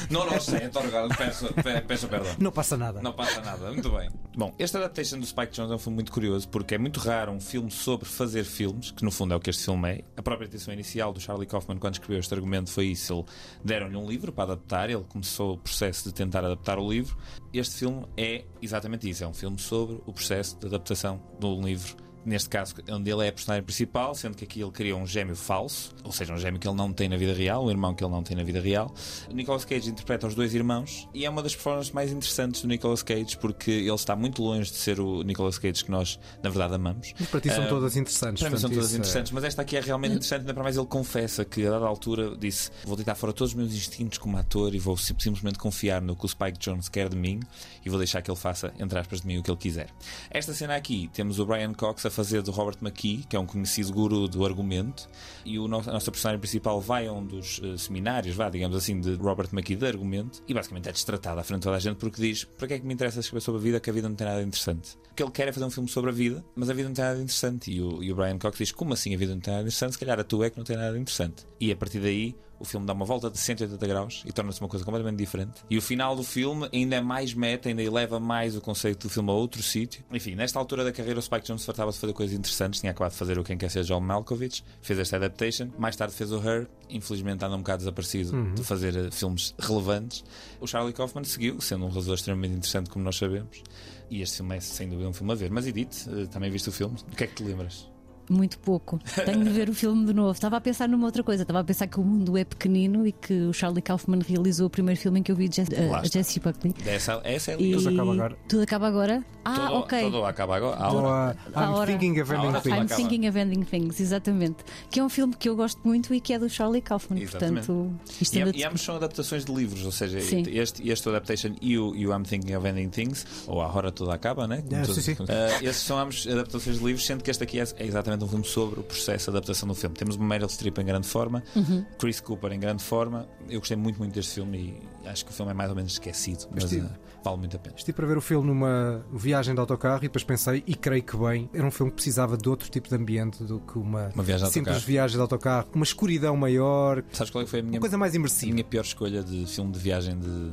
não, não sei, António Galo, peço, pe- peço perdão. Não passa nada. Não passa nada, muito bem. Bom, este adaptation do Spike Jones é um filme muito curioso porque é muito raro um filme sobre fazer filmes, que no fundo é o que este filme é. A própria intenção inicial do Charlie Kaufman quando escreveu este argumento foi isso. Deram-lhe um livro para adaptar, ele começou o processo de tentar adaptar o livro. Este filme é exatamente isso, é um filme sobre o processo de adaptação do livro. Neste caso, onde ele é a personagem principal, sendo que aqui ele cria um gêmeo falso, ou seja, um gêmeo que ele não tem na vida real, um irmão que ele não tem na vida real. Nicolas Cage interpreta os dois irmãos e é uma das performances mais interessantes do Nicolas Cage porque ele está muito longe de ser o Nicolas Cage que nós, na verdade, amamos. Mas para ti são Ah, todas interessantes. Para mim são todas é- interessantes, mas esta aqui é realmente interessante, ainda para mais ele confessa que a dada altura disse: Vou deitar fora todos os meus instintos como ator e vou sim- simplesmente confiar no que o Spike Jones quer de mim e vou deixar que ele faça, entre aspas, de mim o que ele quiser. Esta cena aqui temos o Brian Cox a fazer de Robert McKee, que é um conhecido guru do argumento, e o nosso, a nossa personagem principal vai a um dos eh, seminários, vá, digamos assim, de Robert McKee de argumento e basicamente é destratado à frente de toda a gente porque diz: Para que é que me interessa escrever sobre a vida que a vida não tem nada interessante? O que ele quer é fazer um filme sobre a vida, mas a vida não tem nada interessante. E o, e o Brian Cox diz: Como assim a vida não tem nada interessante? Se calhar a tua é que não tem nada interessante. E a partir daí. O filme dá uma volta de 180 graus e torna-se uma coisa completamente diferente. E o final do filme ainda é mais meta, ainda eleva mais o conceito do filme a outro sítio. Enfim, nesta altura da carreira, o Spike Jones tratava de fazer coisas interessantes. Tinha acabado de fazer o Quem Quer Ser John Malkovich, fez esta adaptation. Mais tarde fez o Her. Infelizmente anda um bocado desaparecido de fazer eh, filmes relevantes. O Charlie Kaufman seguiu, sendo um realizador extremamente interessante, como nós sabemos. E este filme é sem dúvida um filme a ver. Mas Edith, eh, também viste o filme? O que é que te lembras? Muito pouco. Tenho de ver o filme de novo. Estava a pensar numa outra coisa. Estava a pensar que o mundo é pequenino e que o Charlie Kaufman realizou o primeiro filme em que eu vi Jess, uh, está. Jessie Buckley. Essa, essa é a E... Tudo acaba agora. Tudo acaba agora? Ah, Todo- ok. Todo acaba agora. A hora. A I'm hora. thinking of ending hora things. I'm acaba. Thinking of Ending Things, exatamente. Que é um filme que eu gosto muito e que é do Charlie Kaufman. Exatamente. Portanto, isto E, ainda e ambos são adaptações de livros, ou seja, Sim. este, este adaptation e o, e o I'm Thinking of Ending Things, ou A Hora Toda Acaba, né? Como É, sim, sim. Ah, esses são ambos adaptações de livros, sendo que este aqui é, é exatamente um filme sobre o processo de adaptação do filme. Temos uma Meryl Streep em grande forma, Uhum. Chris Cooper em grande forma. Eu gostei muito, muito deste filme e acho que o filme é mais ou menos esquecido, mas Estive- ah, vale muito a pena. Estive para ver o filme numa viagem de autocarro e depois pensei, e creio que bem, era um filme que precisava de outro tipo de ambiente do que uma, Uma viagem de simples autocarro. viagem de autocarro, uma escuridão maior, Sabes qual é foi a minha, uma coisa mais a imersiva. minha pior escolha de filme de viagem de,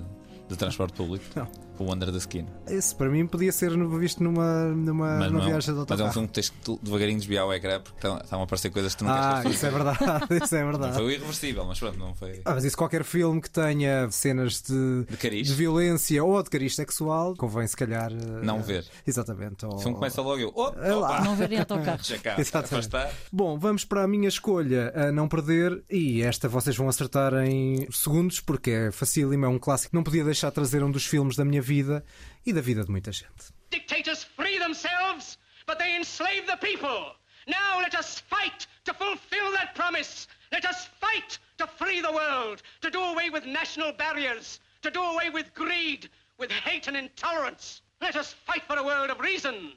de transporte público? Não. O Under the Skin. Esse para mim podia ser visto numa, numa, Mas, numa não, viagem de mas é um autocarro. filme que tens que tu- devagarinho desviar o ecrã porque estão, estão a aparecer coisas que tu não ah, queres isso é verdade, isso é Não verdade. foi o irreversível, mas pronto, não foi. Ah, mas isso qualquer filme que tenha cenas de, De cariz. de violência ou de cariz sexual, convém se calhar eh, Não ver. Exatamente. ou- O filme começa logo eu. Oh, É lá. opa, não verem autocarros. cá, Exatamente. Bom, vamos para a minha escolha a não perder e esta vocês vão acertar em segundos porque é facílimo, é um clássico. Não podia deixar de trazer um dos filmes da minha vida e da vida de muita gente. Dictators free themselves, but they enslave the people. Now let us fight to fulfill that promise. Let us fight to free the world, to do away with national barriers, to do away with greed, with hate and intolerance. Let us fight for a world of reason,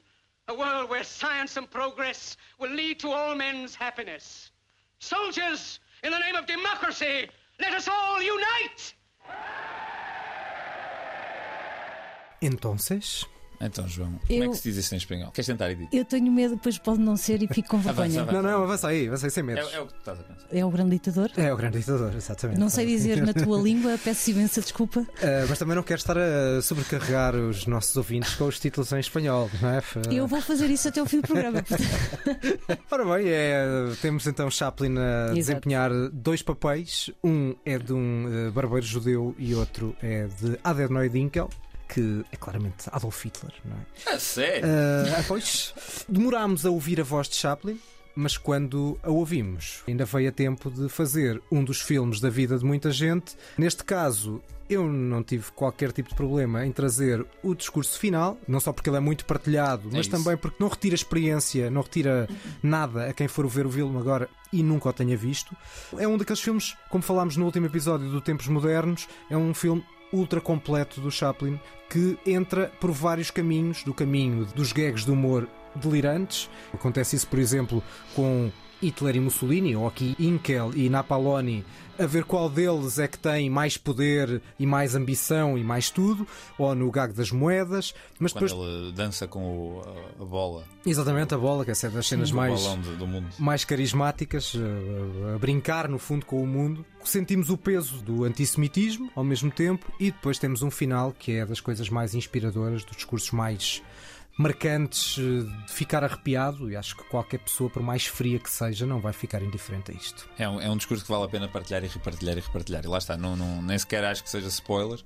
a world where science and progress will lead to all men's happiness. Soldiers, in the name of democracy, let us all unite! Entonces, Então, João, como é Eu- que se diz isto em espanhol? Queres tentar, Edith? Eu tenho medo, depois pode não ser e fico com vergonha. avança. não, não, avança aí, avança aí sem medo. É, é o que tu estás a pensar. É o grande ditador? É o grande ditador, exatamente. Não sei dizer na tua língua, peço imensa desculpa. Ah, mas também não quero estar a sobrecarregar os nossos ouvintes com os títulos em espanhol, não é? Eu vou fazer isso até o fim do programa. Ora bem, é, temos então Chaplin a desempenhar dois papéis. Um é de um eh, barbeiro judeu e outro é de Adenoid Dinkel, que é claramente Adolf Hitler, não é? A sério? Ah, pois, demorámos a ouvir a voz de Chaplin, mas quando a ouvimos, ainda veio a tempo de fazer um dos filmes da vida de muita gente. Neste caso, eu não tive qualquer tipo de problema em trazer o discurso final, não só porque ele é muito partilhado, mas isso. também porque não retira experiência, não retira nada a quem for ver o filme agora e nunca o tenha visto. É um daqueles filmes, como falámos no último episódio do Tempos Modernos, é um filme ultra completo do Chaplin que entra por vários caminhos, do caminho dos gags de humor delirantes. Acontece isso, por exemplo, com Hitler e Mussolini, ou aqui Inkel e Napaloni, a ver qual deles é que tem mais poder e mais ambição e mais tudo, ou no gag das moedas, mas Quando depois. ele dança com o- a, a bola, Exatamente, a bola, que é das cenas mais mais carismáticas, a, a brincar no fundo com o mundo. Sentimos o peso do antissemitismo ao mesmo tempo e depois temos um final que é das coisas mais inspiradoras, dos discursos mais marcantes, de ficar arrepiado. E acho que qualquer pessoa, por mais fria que seja, não vai ficar indiferente a isto. É um, é um discurso que vale a pena partilhar e repartilhar e repartilhar. E lá está, não, não, nem sequer acho que seja spoiler,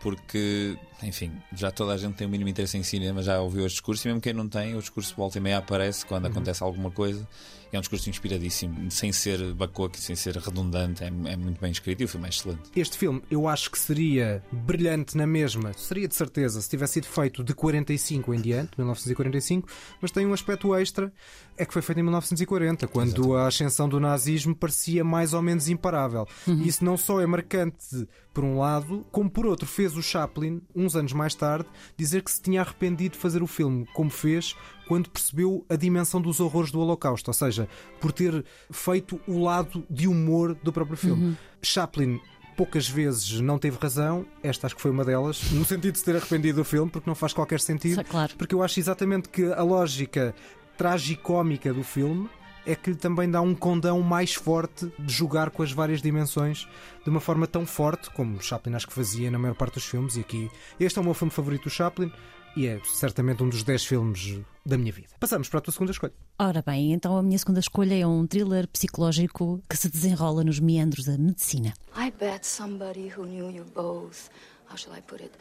porque, enfim, já toda a gente tem o mínimo interesse em cinema, já ouviu este discurso, e mesmo quem não tem, o discurso volta e meia aparece quando acontece alguma coisa. É um discurso inspiradíssimo, sem ser bacoque, sem ser redundante, é, é muito bem escrito e o filme é excelente. Este filme eu acho que seria brilhante na mesma, seria de certeza se tivesse sido feito de 45 em diante, 1945, mas tem um aspecto extra, é que foi feito em 1940, quando a ascensão do nazismo parecia mais ou menos imparável. Isso não só é marcante por um lado, como por outro, fez o Chaplin, uns anos mais tarde, dizer que se tinha arrependido de fazer o filme como fez quando percebeu a dimensão dos horrores do Holocausto, ou seja, por ter feito o lado de humor do próprio filme. Chaplin poucas vezes não teve razão, esta acho que foi uma delas, no sentido de se ter arrependido do filme, porque não faz qualquer sentido. Sim, claro. Porque eu acho exatamente que a lógica tragicómica do filme é que lhe também dá um condão mais forte de jogar com as várias dimensões de uma forma tão forte como Chaplin acho que fazia na maior parte dos filmes. E aqui, este é o meu filme favorito do Chaplin e é certamente um dos 10 filmes da minha vida. Passamos para a tua segunda escolha. Ora bem, então a minha segunda escolha é um thriller psicológico que se desenrola nos meandros da medicina. I bet somebody who knew you both, how shall I put it,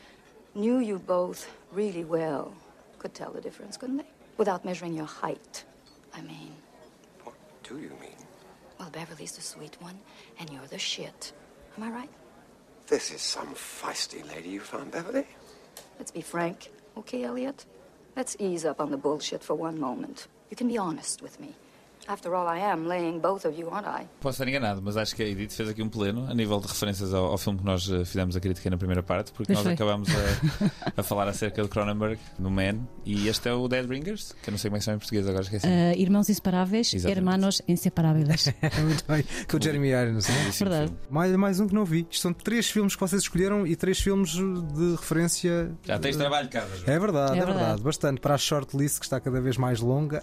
knew you both really well could tell the difference, couldn't they? Without measuring your height, I mean. What do you mean? Well, Beverly's the sweet one, and you're the shit. Am I right? This is some feisty lady you found, Beverly. Let's be frank, okay, Elliot? Let's ease up on the bullshit for one moment. You can be honest with me. After all, I am laying both of you, aren't I? Posso estar enganado, mas acho que a Edith fez aqui um pleno a nível de referências ao, ao filme que nós eh, fizemos a crítica na primeira parte, porque Pois nós foi. acabámos a, a falar acerca de Cronenberg no Man e este é o Dead Ringers, que eu não sei como é que chama em português, agora esqueci. Ah, irmãos inseparáveis, Exatamente. hermanos inseparáveis. Muito bem. Com o Jeremy Irons, não é? Verdade. Mais, mais um que não vi. Isto são três filmes que vocês escolheram e três filmes de referência. Já tens trabalho, casa. É verdade, É é, verdade. verdade. Bastante para a shortlist que está cada vez mais longa.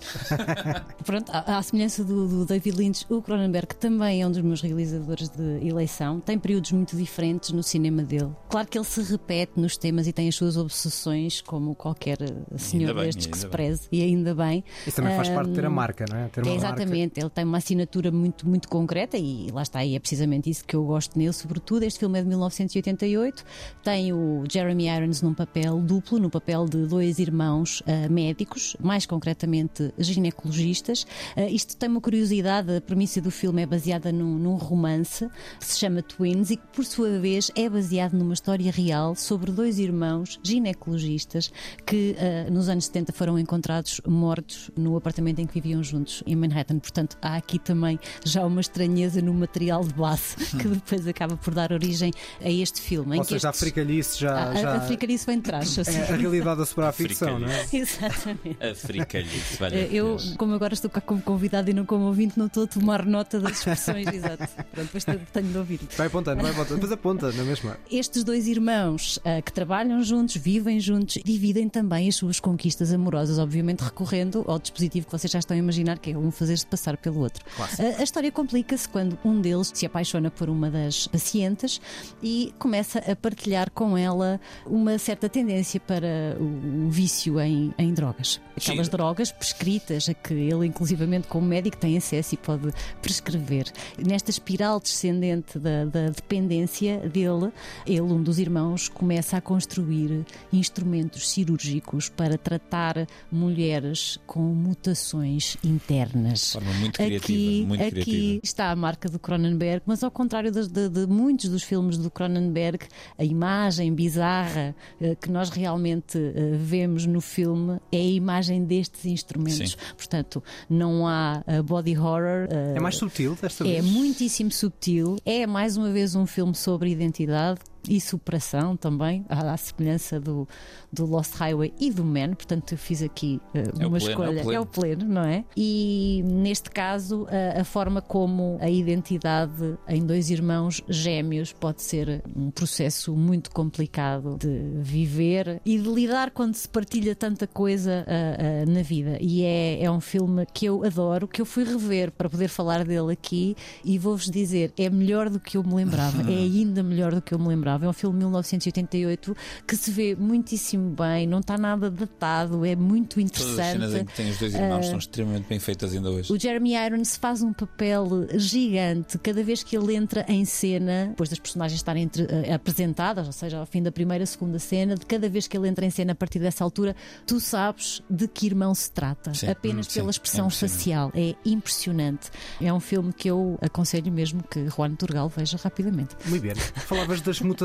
Pronto, à semelhança do, do David Lynch, o Cronenberg também é um dos meus realizadores de eleição. Tem períodos muito diferentes no cinema dele. Claro que ele se repete nos temas e tem as suas obsessões, como qualquer eh, senhor bem, destes que se bem. preze, e ainda bem. Isso também faz parte de ter a marca, não é? Ter uma É, exatamente, ele tem uma assinatura muito, muito concreta e lá está, e é precisamente isso que eu gosto nele, sobretudo. Este filme é de 1988, tem o Jeremy Irons num papel duplo, no papel de dois irmãos ah, médicos, mais concretamente ginecologistas. Ah, isto tem uma curiosidade, a premissa do filme é baseada num, num romance que se chama Twins e que, por sua vez, é baseado numa história real sobre dois irmãos ginecologistas que ah, nos anos 70 foram encontrados mortos no apartamento em que viviam juntos em Manhattan. Portanto, há aqui também já uma estranheza no material de base que depois acaba por dar origem a este filme. em Ou que seja, a estes- fricalhice já. a, a, já... a fricarice vem de trás. assim. É a realidade a superar a ficção, não é? Exatamente. Africalhice, valha Eh, Eu, como agora estou cá como convidado e não como ouvinte, não estou a tomar nota das expressões, exato. Pronto, depois tenho de ouvir. Vai apontando, vai apontando. Depois aponta, na mesma. Estes dois irmãos ah, que trabalham juntos, vivem juntos, dividem também as suas conquistas amorosas, obviamente recorrendo ao dispositivo que vocês já estão a imaginar, que é um fazer-se passar pelo outro. A, a história complica-se quando um deles se apaixona por uma das pacientes e começa a partilhar com ela uma certa tendência para o, o vício em, em drogas. Aquelas Sim. drogas prescritas, a que ele, inclusivamente com como médico, tem acesso e pode prescrever. Nesta espiral descendente da, da dependência dele, ele, um dos irmãos, começa a construir instrumentos cirúrgicos para tratar mulheres com mutações internas. De forma muito criativa. Aqui, muito aqui criativa. está a marca do Cronenberg, mas ao contrário das- de, de muitos dos filmes do Cronenberg, a imagem bizarra eh, que nós realmente eh, vemos no filme é a imagem destes instrumentos. Sim. Portanto, não há eh, body horror. eh, É mais subtil desta é vez. muitíssimo subtil. É mais uma vez um filme sobre identidade e superação também, à, à semelhança do, do Lost Highway e do Man. Portanto, eu fiz aqui eh, É uma pleno, é o escolha. pleno. É o pleno, não é? E neste caso, a, a forma como a identidade em dois irmãos gêmeos pode ser um processo muito complicado de viver e de lidar quando se partilha tanta coisa ah, ah, na vida. E é, é um filme que eu adoro, que eu fui rever para poder falar dele aqui e vou-vos dizer, é melhor do que eu me lembrava, é ainda melhor do que eu me lembrava. É um filme de 1988 que se vê muitíssimo bem, não está nada datado, é muito Todas interessante. as cenas em que tem os dois irmãos Ah, são extremamente bem feitas ainda hoje. o Jeremy Irons faz um papel gigante cada vez que ele entra em cena, depois das personagens estarem entre- eh, apresentadas, ou seja, ao fim da primeira, segunda cena, de cada vez que ele entra em cena a partir dessa altura, tu sabes de que irmão se trata, Sim. apenas Hum, sim. pela expressão É facial. É impressionante. É um filme que eu aconselho mesmo que Juan Turgal veja rapidamente. Muito bem. Falavas das mutações,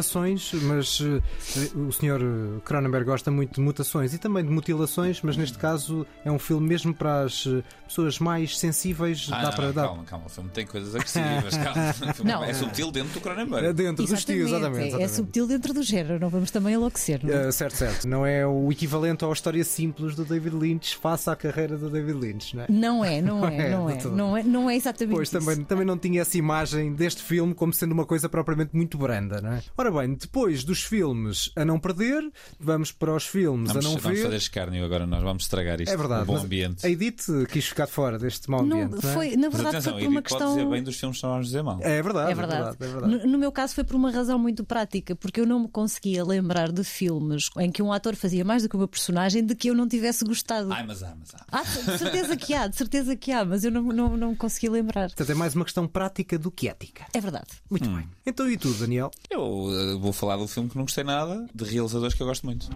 mas eh, o senhor eh, Cronenberg gosta muito de mutações e também de mutilações, mas neste caso é um filme mesmo para as eh, pessoas mais sensíveis. Ah, dá não, para não, dar. calma, calma. O filme tem coisas agressivas. calma. Não. é subtil dentro do Cronenberg. É dentro do estilo, exatamente. É exatamente. subtil dentro do género, não vamos também enlouquecer. Não é? Certo, certo. Não é o equivalente à história simples do David Lynch face à carreira do David Lynch, não é? Não é, não é, não de é, todo. não é, não é exatamente Pois isso. também, também não tinha essa imagem deste filme como sendo uma coisa propriamente muito branda, não é? Ora bem, depois dos filmes a não perder, vamos para os filmes Vamos, a não vamos ver. fazer escárnio agora, nós vamos estragar isto. É verdade. O bom ambiente. A Edith quis ficar fora deste mau Não, ambiente. não é? foi, na Mas verdade, atenção, foi a por uma Edith pode questão. dizer bem dos filmes que nós vamos dizer mal. É verdade, É verdade. é verdade. No, no meu caso foi por uma razão muito prática, porque eu não me conseguia lembrar de filmes em que um ator fazia mais do que uma personagem de que eu não tivesse gostado. Ai, mas há, mas há. Ah, de certeza que há, de certeza que há, mas eu não, não, não me conseguia lembrar. Portanto, é mais uma questão prática do que ética. É verdade. Muito bem. Então e tu, Daniel? Eu vou falar do filme que não gostei nada, de realizadores que eu gosto muito.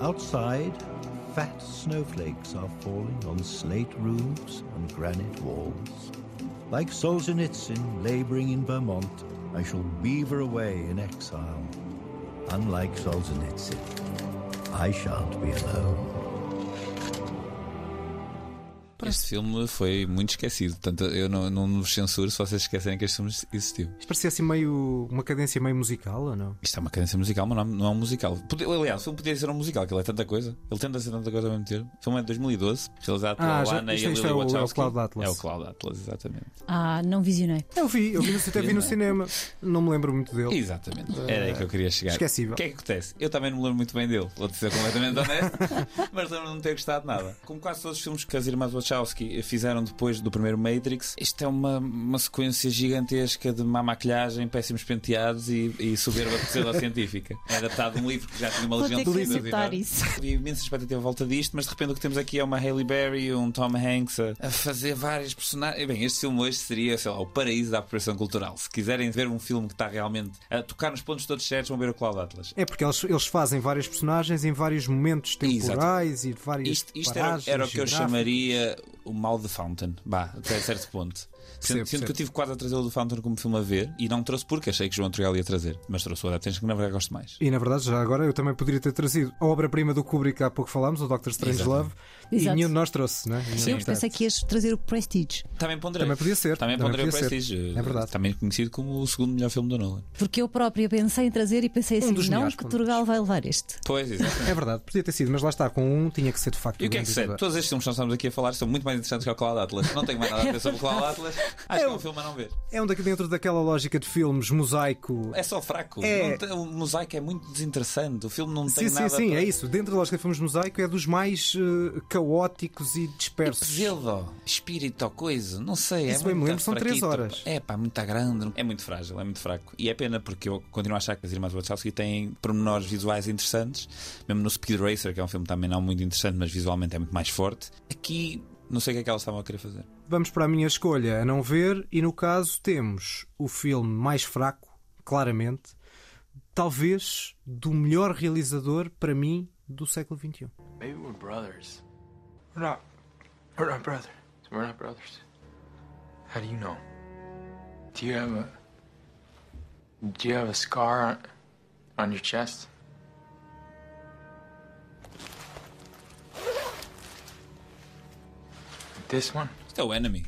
Outside, fat snowflakes are falling on slate roofs and granite walls. Like Solzhenitsyn laboring in Vermont, I shall beaver away in exile. Unlike Solzhenitsyn, I shan't be alone. Este filme foi muito esquecido, portanto eu não, não vos censuro se vocês esquecerem que este filme existiu. Isto parecia assim meio. uma cadência meio musical ou não? Isto é uma cadência musical, mas não, não é um musical. Podia- aliás, o filme podia ser um musical, que ele é tanta coisa. Ele tenta ser tanta coisa ao mesmo tempo. O filme é de 2012, realizado pela Ah, Lana isto- e a isto Lily é o- é o. Cloud Atlas. É o Cloud Atlas, exatamente. Ah, não visionei. Eu vi, eu vi, no- até vi no cinema. Não me lembro muito dele. Exatamente. Era aí que eu queria chegar. Esquecível. O que é que acontece? Eu também não me lembro muito bem dele, vou-te ser completamente honesto, mas lembro-me de não ter gostado de nada. Como quase todos os filmes que as irmãs Wachowski fizeram depois do primeiro Matrix, isto é uma, uma sequência gigantesca de má maquilhagem, péssimos penteados e, e soberba pseudocientífica. É adaptado de um livro que já tinha uma legião de e isso. Havia imensa expectativa à volta disto, mas de repente o que temos aqui é uma Hailey Berry, um Tom Hanks a, a fazer vários personagens. E, Bem, este filme hoje seria, sei lá, o paraíso da apropriação cultural. Se quiserem ver um filme que está realmente a tocar nos pontos todos certos, vão ver o Cloud Atlas. É porque eles, eles fazem vários personagens em vários momentos temporais e de várias Isto, isto era, paragens era o que eu chamaria o mal de Fountain, até certo ponto. Sendo, sendo que eu tive quase a trazer o do Fountain como filme a ver e não trouxe porque achei que João Trigal ia trazer, mas trouxe o Adaptation que na verdade gosto mais. E na verdade, já agora eu também poderia ter trazido a obra-prima do Kubrick que há pouco falámos, o Doctor Strange Exato. Love, e Exato. nenhum de nós trouxe, não é? Sim. Eu pensei que ias trazer o Prestige. Também ponderei. Também podia ser. Também Também ponderei o podia ser. Prestige. É verdade. Também conhecido como o segundo melhor filme do Nolan. Porque eu própria pensei em trazer e pensei assim: Um dos não, que Turgal vai levar este. Pois, exatamente. É verdade, podia ter sido, mas lá está, com um tinha que ser de facto. E o que é que jogador. Todos estes filmes que nós estamos aqui a falar são muito mais mais interessantes que o Cloud Atlas. Não tenho mais nada a dizer sobre o Cloud Atlas. Acho que é um filme a não ver. É um daqui dentro daquela lógica de filmes mosaico. É só fraco. É. Tem- o mosaico é muito desinteressante. O filme não tem Sim, sim, nada. sim, para... é isso. Dentro da lógica de filmes mosaico é dos mais eh, caóticos e dispersos. Pseudo, espírito ou coisa, não sei. Isso é bem me muito lembro, são três fraquito. horas. É pá, muito grande. É muito frágil, é muito fraco. E é pena porque eu continuo a achar que as irmãs Wachowski têm pormenores visuais interessantes. Mesmo no Speed Racer, que é um filme também não muito interessante, mas visualmente é muito mais forte. Aqui, não sei o que é que elas estavam a querer fazer. Vamos para a minha escolha a não ver, e no caso temos o filme mais fraco, claramente, talvez do melhor realizador para mim do século XXI. Maybe we're brothers. We're not. We're not brothers. We're not brothers. How do you know? Do you have a. Do you have a scar on, on your chest? This one? Isto é o Enemy.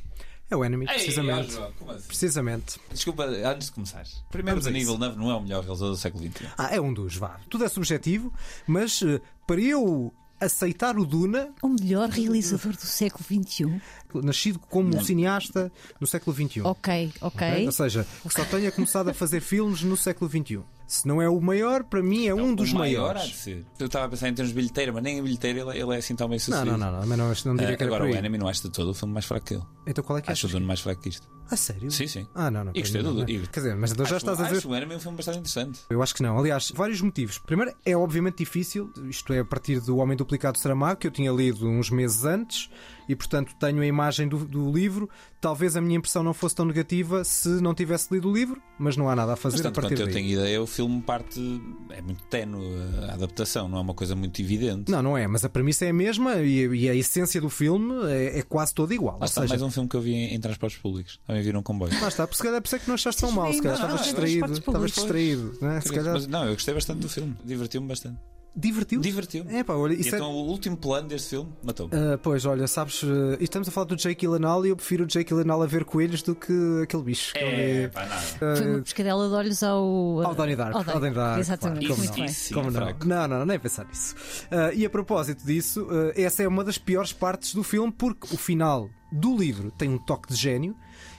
É o Enemy, Ei, precisamente. João, como assim? Precisamente. Desculpa, antes de começar. Primeiro, Vamos a o nível isso. 9 não é o melhor realizador do século XXI. Ah, é um dos, vá. Tudo é subjetivo, mas eh, para eu aceitar o Duna, O melhor realizador do século XXI. Nascido como um cineasta no século XXI. Ok, ok. Ou seja, que só tenha começado a fazer filmes no século XXI. Se não é o maior, para mim é um dos o maior há maiores. de ser. Eu estava a pensar em termos de bilheteira, mas nem em bilheteira ele, ele é assim tão bem sucedido. Não, não, não, não, mas não, não diria Ah, que era Agora, o. Enemy não acho de todo o filme mais fraco que ele. Então qual é que Acho o? Dune mais fraco que isto. A sério? Sim, sim. Ah, não, não. E gostei do. não, não. Quer dizer, mas então já estás a ver. Acho o Enemy um filme bastante interessante. Eu acho que não. Aliás, vários motivos. Primeiro, é obviamente difícil, isto é a partir do Homem Duplicado de Saramago, que eu tinha lido uns meses antes, e portanto tenho a imagem do, do livro. Talvez a minha impressão não fosse tão negativa se não tivesse lido o livro, mas não há nada a Mas fazer a tanto partir quanto eu daí. tenho ideia, o filme parte. É muito tenue a adaptação, não é uma coisa muito evidente. Não, não é, mas a premissa é a mesma e, e a essência do filme é, é quase toda igual. Lá Ou está seja, mais um filme que eu vi em, em transportes públicos. Também vi num comboio. lá está, porque se calhar é por isso é que não achaste tão mal, se calhar estavas distraído. Estavas distraído, não é? Se calhar Mas, não, eu gostei bastante do filme. Divertiu-me bastante. Divertiu Divertiu-me. É pá, olha, isso é- então o último plano deste filme matou-me. Ah, pois, olha, sabes, uh, estamos a falar do Jake Gyllenhaal e eu prefiro o Jake Gyllenhaal a ver coelhos do que aquele bicho. que É, ele pá, nada. Ah, Foi uma pescadela de olhos ao. Ao Donnie Darko. Ao Donnie- Ao Donnie Darko, Exatamente, como bem. não? Sim, Como é não? não? Não, não, nem pensar nisso. Ah, e a propósito disso, essa é uma das piores partes do filme porque o final do livro tem um toque de gênio.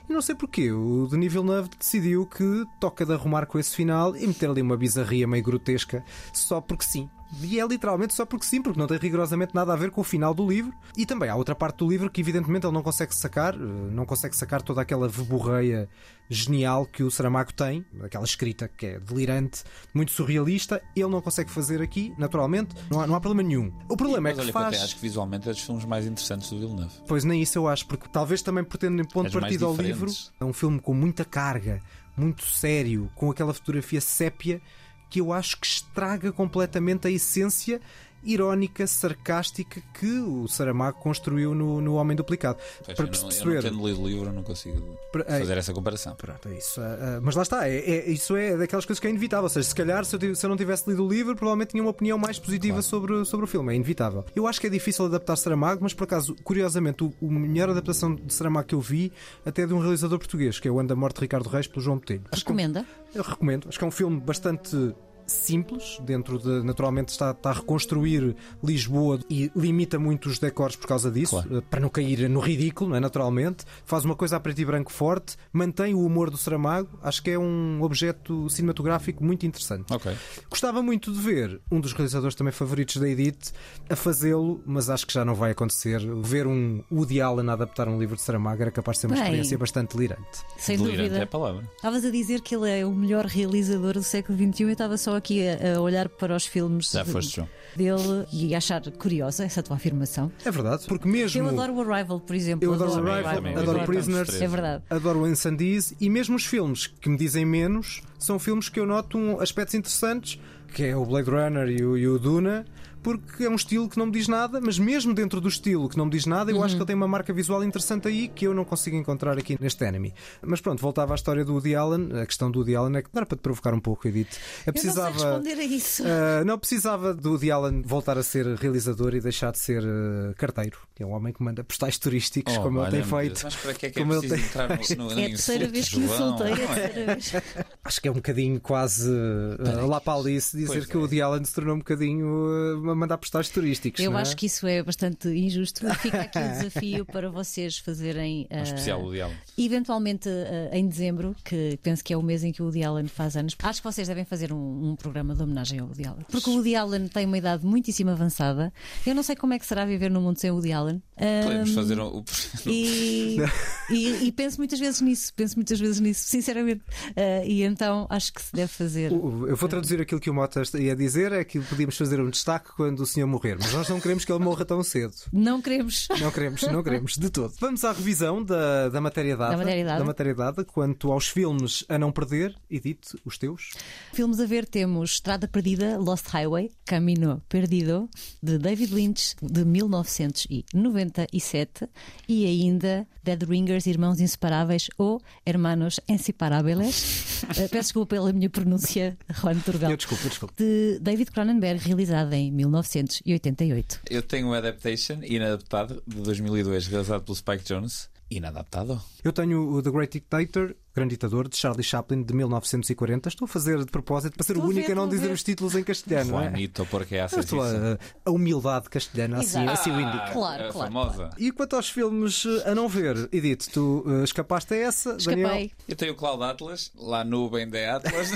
E não sei porquê, o Denis Villeneuve decidiu que toca de arrumar com esse final e meter ali uma bizarria meio grotesca só porque sim. E é literalmente só porque sim, porque não tem rigorosamente nada a ver com o final do livro. E também há outra parte do livro que, evidentemente, ele não consegue sacar, eh, não consegue sacar toda aquela verborreia genial que o Saramago tem, aquela escrita que é delirante, muito surrealista. Ele não consegue fazer aqui, naturalmente, não há, não há problema nenhum. O problema é que olha, que eu até faz. acho que visualmente é dos filmes mais interessantes do Villeneuve. Pois nem isso eu acho, porque talvez também por tendo em ponto de partida ao livro, é um filme com muita carga, muito sério, com aquela fotografia sépia que eu acho que estraga completamente a essência irónica, sarcástica que o Saramago construiu no, no Homem Duplicado. Pois, Para eu, não, eu não perceber. tendo lido o livro, eu não consigo Para- ei. fazer essa comparação. Pronto, é isso. Ah, ah, mas lá está, é, é- isso é daquelas coisas que é inevitável. Ou seja, se calhar se eu, se eu não tivesse lido o livro, provavelmente tinha uma opinião mais positiva sobre, sobre o filme. É inevitável. Eu acho que é difícil adaptar Saramago, mas por acaso, curiosamente, o, o melhor adaptação de Saramago que eu vi até é de um realizador português, que é o Anda Morte de Ricardo Reis, pelo João Botelho. É Recomenda? eu recomendo. Acho que é um filme bastante simples, dentro de. Naturalmente está, está a reconstruir Lisboa e limita muito os decors por causa disso, eh, para não cair no ridículo, não é? Naturalmente. Faz uma coisa a preto e branco forte, mantém o humor do Saramago. Acho que é um objeto cinematográfico muito interessante. Ok. Gostava muito de ver um dos realizadores também favoritos da Edith a fazê-lo, mas acho que já não vai acontecer. Ver um Woody Allen a adaptar um livro de Saramago era capaz de ser uma Bem. experiência bastante delirante. Sem Delirante dúvida. é a palavra. Estavas a dizer que ele é o melhor realizador do século XXI. Eu estava só aqui a, a olhar para os filmes Já foste, João. dele e achar curiosa essa tua afirmação. É verdade, porque mesmo. Eu adoro o Arrival, por exemplo. Eu adoro Também, Arrival, também, adoro também. Prisoners, É verdade. adoro Incendies e mesmo os filmes que me dizem menos são filmes que eu noto um aspectos interessantes, que é o Blade Runner e o, e o Duna, porque é um estilo que não me diz nada, mas mesmo dentro do estilo que não me diz nada, eu acho que ele tem uma marca visual interessante aí que eu não consigo encontrar aqui neste Enemy. Mas pronto, voltava à história do Woody Allen. A questão do Woody Allen é que era para te provocar um pouco, Edith. Eu Eu não sei precisava. responder a isso. Uh, não precisava do Woody Allen voltar a ser realizador e deixar de ser uh, carteiro. que É um homem que manda postais turísticos, Oh, como ele tem feito. Mas para que é que é como ele preciso tem entrar no, no, É a terceira vez que soltei. É a Não é? terceira vez. Acho é um bocadinho quase uh, lá para Alice dizer Pois que o Woody Allen se tornou um bocadinho uh, a mandar postais turísticos. Eu não é? acho que isso é bastante injusto. Fica aqui o desafio para vocês fazerem. Um uh, especial Woody Allen. Eventualmente uh, em dezembro, que penso que é o mês em que o Woody Allen faz anos, acho que vocês devem fazer um, um programa de homenagem ao Woody Allen. Porque o Woody Allen tem uma idade muitíssimo avançada. Eu não sei como é que será viver no mundo sem o Woody Allen. Podemos Um, fazer o. o- E, e- e penso muitas vezes nisso, penso muitas vezes nisso, sinceramente. Uh, e então acho que se deve fazer. Eu vou traduzir aquilo que o Mota ia dizer: é que podíamos fazer um destaque quando o senhor morrer, mas nós não queremos que ele morra tão cedo. Não queremos. Não queremos, não queremos, de todo. Vamos à revisão da, da matéria dada. Da matéria dada. da matéria dada quanto aos filmes a não perder. Edith, os teus. Filmes a ver temos Estrada Perdida, Lost Highway, Camino Perdido, de David Lynch, de 1997, e ainda Dead Ringers, Irmãos Inseparáveis ou Hermanos Inseparáveis. Eh, Peço desculpa pela minha pronúncia, Juan Turgal. Eu desculpo, eu desculpo. De David Cronenberg, realizada em 1988. Eu tenho o Adaptation inadaptado de 2002, realizado pelo Spike Jones. Inadaptado? Eu tenho o The Great Dictator, Grande Ditador, de Charlie Chaplin, de 1940. Estou a fazer de propósito para ser Estou o a único ver, a não dizer ver. os títulos em castelhano. não é? Juanito, porque é estou a, a humildade castelhana, assim, assim o indica. Claro, a claro, famosa. E quanto aos filmes eh, a não ver, Edith, tu eh, escapaste a essa? Daniel? Escapei. Eu tenho o Cloud Atlas, lá nuvem de Atlas,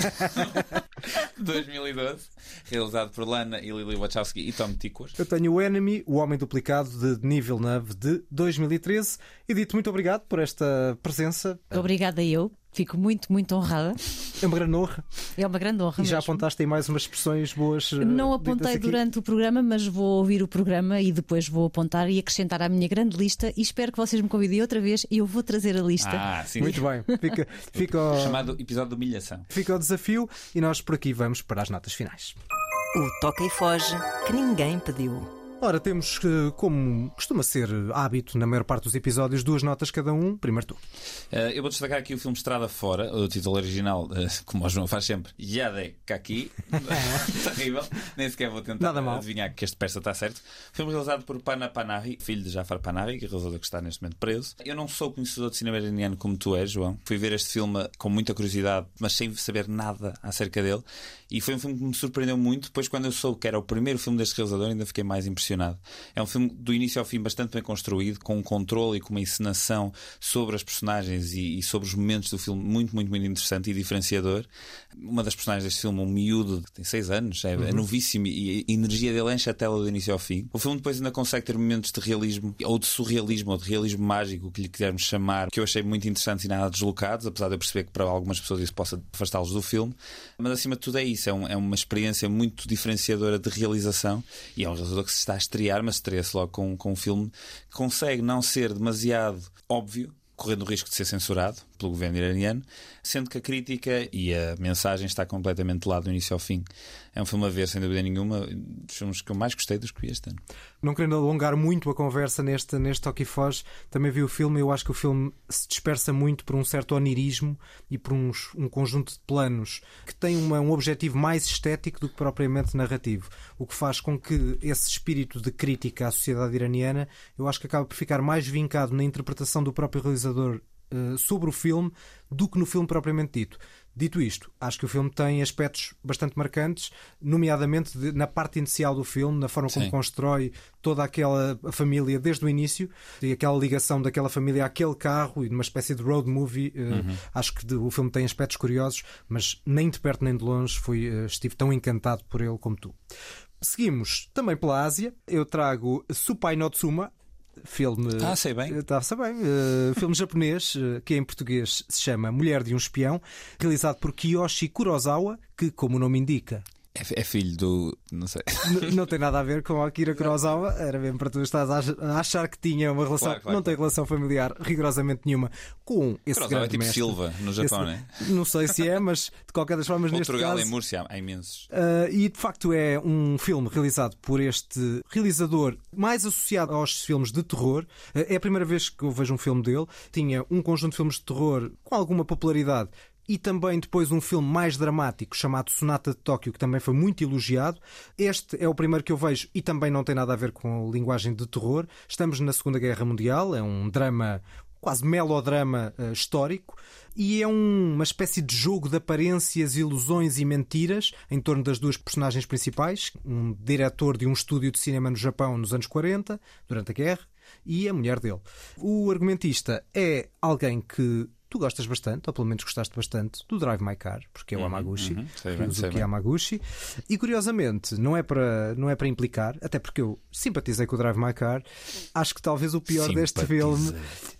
2012, realizado por Lana e Lily Wachowski e Tom Tickwer. Eu tenho o Enemy, o Homem Duplicado, de Denis Villeneuve, de 2013. Edith, muito obrigado por esta presença. Obrigada eu. Fico muito, muito honrada. É uma grande honra. É uma grande honra. E já mesmo. apontaste aí mais umas expressões boas. eh, Não apontei durante o programa, mas vou ouvir o programa e depois vou apontar e acrescentar à minha grande lista. E espero que vocês me convidem outra vez e eu vou trazer a lista. Ah, sim. Muito bem. Fica, fica, o, Chamado episódio de humilhação. fica o desafio e nós por aqui vamos para as notas finais. O toca e foge que ninguém pediu. Ora, temos, eh, como costuma ser hábito na maior parte dos episódios, duas notas cada um. Primeiro tu. Eh, eu vou destacar aqui o filme Estrada Fora, o título original, eh, como o João faz sempre, Yade Kaki. Terrível. Nem sequer vou tentar Nada mal. adivinhar que este peça está certo. Filme realizado por Pana Panahi, filho de Jafar Panahi, que é realizador que está neste momento preso. Eu não sou conhecedor de cinema iraniano como tu és, João. Fui ver este filme com muita curiosidade, mas sem saber nada acerca dele. E foi um filme que me surpreendeu muito. Depois, quando eu soube que era o primeiro filme deste realizador, ainda fiquei mais impressionado. É um filme do início ao fim bastante bem construído, com um controle e com uma encenação sobre as personagens e, e sobre os momentos do filme muito, muito, muito interessante e diferenciador. Uma das personagens deste filme, um miúdo que tem 6 anos, é, é novíssimo e a energia dele enche a tela do início ao fim. O filme depois ainda consegue ter momentos de realismo ou de surrealismo ou de realismo mágico, que lhe quisermos chamar, que eu achei muito interessantes e nada deslocados, apesar de eu perceber que para algumas pessoas isso possa afastá-los do filme. Mas acima de tudo é isso, é, um- é uma experiência muito diferenciadora de realização e é um realizador que se está a estrear, mas estreia-se logo com, com um filme que consegue não ser demasiado óbvio. Correndo o risco de ser censurado pelo governo iraniano, sendo que a crítica e a mensagem está completamente de lado do início ao fim. É um filme a ver, sem dúvida nenhuma, dos filmes que eu mais gostei dos que vi este ano. Não querendo alongar muito a conversa neste, neste Toque Foge, também vi o filme e eu acho que o filme se dispersa muito por um certo onirismo e por uns, um conjunto de planos que tem uma- um objetivo mais estético do que propriamente narrativo. O que faz com que esse espírito de crítica à sociedade iraniana eu acho que acaba por ficar mais vincado na interpretação do próprio realizador eh, sobre o filme do que no filme propriamente dito. Dito isto, acho que o filme tem aspectos bastante marcantes, nomeadamente de- na parte inicial do filme, na forma como Sim. constrói toda aquela família desde o início e aquela ligação daquela família àquele carro e numa espécie de road movie. eh, Acho que de- o filme tem aspectos curiosos, mas nem de perto nem de longe fui, eh, estive tão encantado por ele como tu. Seguimos também pela Ásia. Eu trago Supai no Tsuma, filme. Ah, sei bem. Está bem. eh, filme japonês, eh, que em português se chama Mulher de um Espião, realizado por Kiyoshi Kurosawa, que, como o nome indica, É, é filho do. não sei. N- não tem nada a ver com Akira Kurosawa, era mesmo para tu estás a ach- a achar que tinha uma relação, Claro, claro, não tem relação familiar rigorosamente nenhuma com esse Kurosawa é grande tipo mestre. Silva, no Japão, Esse- né? Não sei se é, mas de qualquer das formas, neste Portugal caso, em Múrcia há imensos. Uh, e de facto é um filme realizado por este realizador mais associado aos filmes de terror. Uh, é a primeira vez que eu vejo um filme dele. Tinha um conjunto de filmes de terror com alguma popularidade. E também depois um filme mais dramático chamado Sonata de Tóquio, que também foi muito elogiado. Este é o primeiro que eu vejo e também não tem nada a ver com a linguagem de terror. Estamos na Segunda Guerra Mundial, é um drama quase melodrama uh, histórico e é um, uma espécie de jogo de aparências, ilusões e mentiras em torno das duas personagens principais, um diretor de um estúdio de cinema no Japão nos anos 40, durante a guerra, e a mulher dele. O argumentista é alguém que tu gostas bastante, ou pelo menos gostaste bastante, do Drive My Car, porque é o Uhum, Amaguchi, uhum. Sei Yuzuki bem. Yamaguchi. E curiosamente, não é, para, não é para implicar, até porque eu simpatizei com o Drive My Car, acho que talvez o pior deste filme.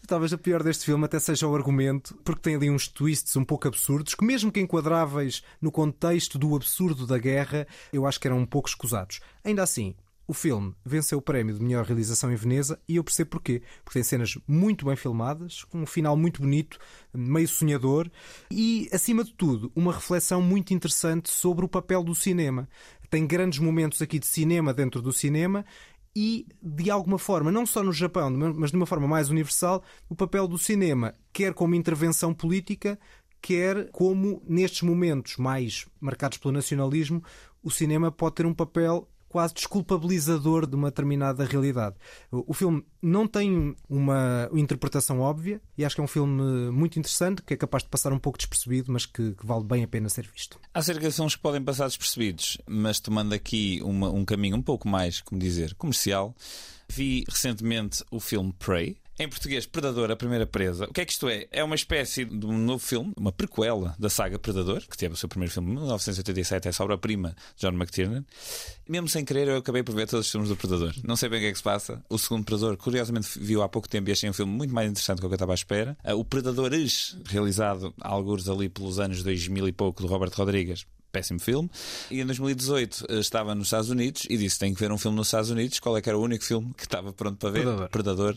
Talvez o pior deste filme até seja o argumento, porque tem ali uns twists um pouco absurdos, que mesmo que enquadráveis no contexto do absurdo da guerra, eu acho que eram um pouco escusados. Ainda assim, o filme venceu o prémio de melhor realização em Veneza e eu percebo porquê. Porque tem cenas muito bem filmadas, com um final muito bonito, meio sonhador e, acima de tudo, uma reflexão muito interessante sobre o papel do cinema. Tem grandes momentos aqui de cinema dentro do cinema e, de alguma forma, não só no Japão, mas de uma forma mais universal, o papel do cinema, quer como intervenção política, quer como, nestes momentos mais marcados pelo nacionalismo, o cinema pode ter um papel quase desculpabilizador de uma determinada realidade. O filme não tem uma interpretação óbvia e acho que é um filme muito interessante, que é capaz de passar um pouco despercebido, mas que, que vale bem a pena ser visto. Há cerca de filmes que podem passar despercebidos, mas tomando aqui uma- um caminho um pouco mais, como dizer, comercial, vi recentemente o filme Prey. Em português, Predador, a primeira presa. O que é que isto é? É uma espécie de um novo filme, uma prequela da saga Predador, que teve o seu primeiro filme em 1987, é a obra-prima de John McTiernan. Mesmo sem querer, eu acabei por ver todos os filmes do Predador. Não sei bem o que é que se passa. O segundo Predador, curiosamente, viu há pouco tempo e achei um filme muito mais interessante do que eu estava à espera. Ah, O Predadores, realizado alguns ali pelos anos 2000 e pouco, do Robert Rodrigues. Péssimo filme. E em 2018 eh, estava nos Estados Unidos e disse: Tenho que ver um filme nos Estados Unidos. Qual é que era o único filme que estava pronto para ver? Predador.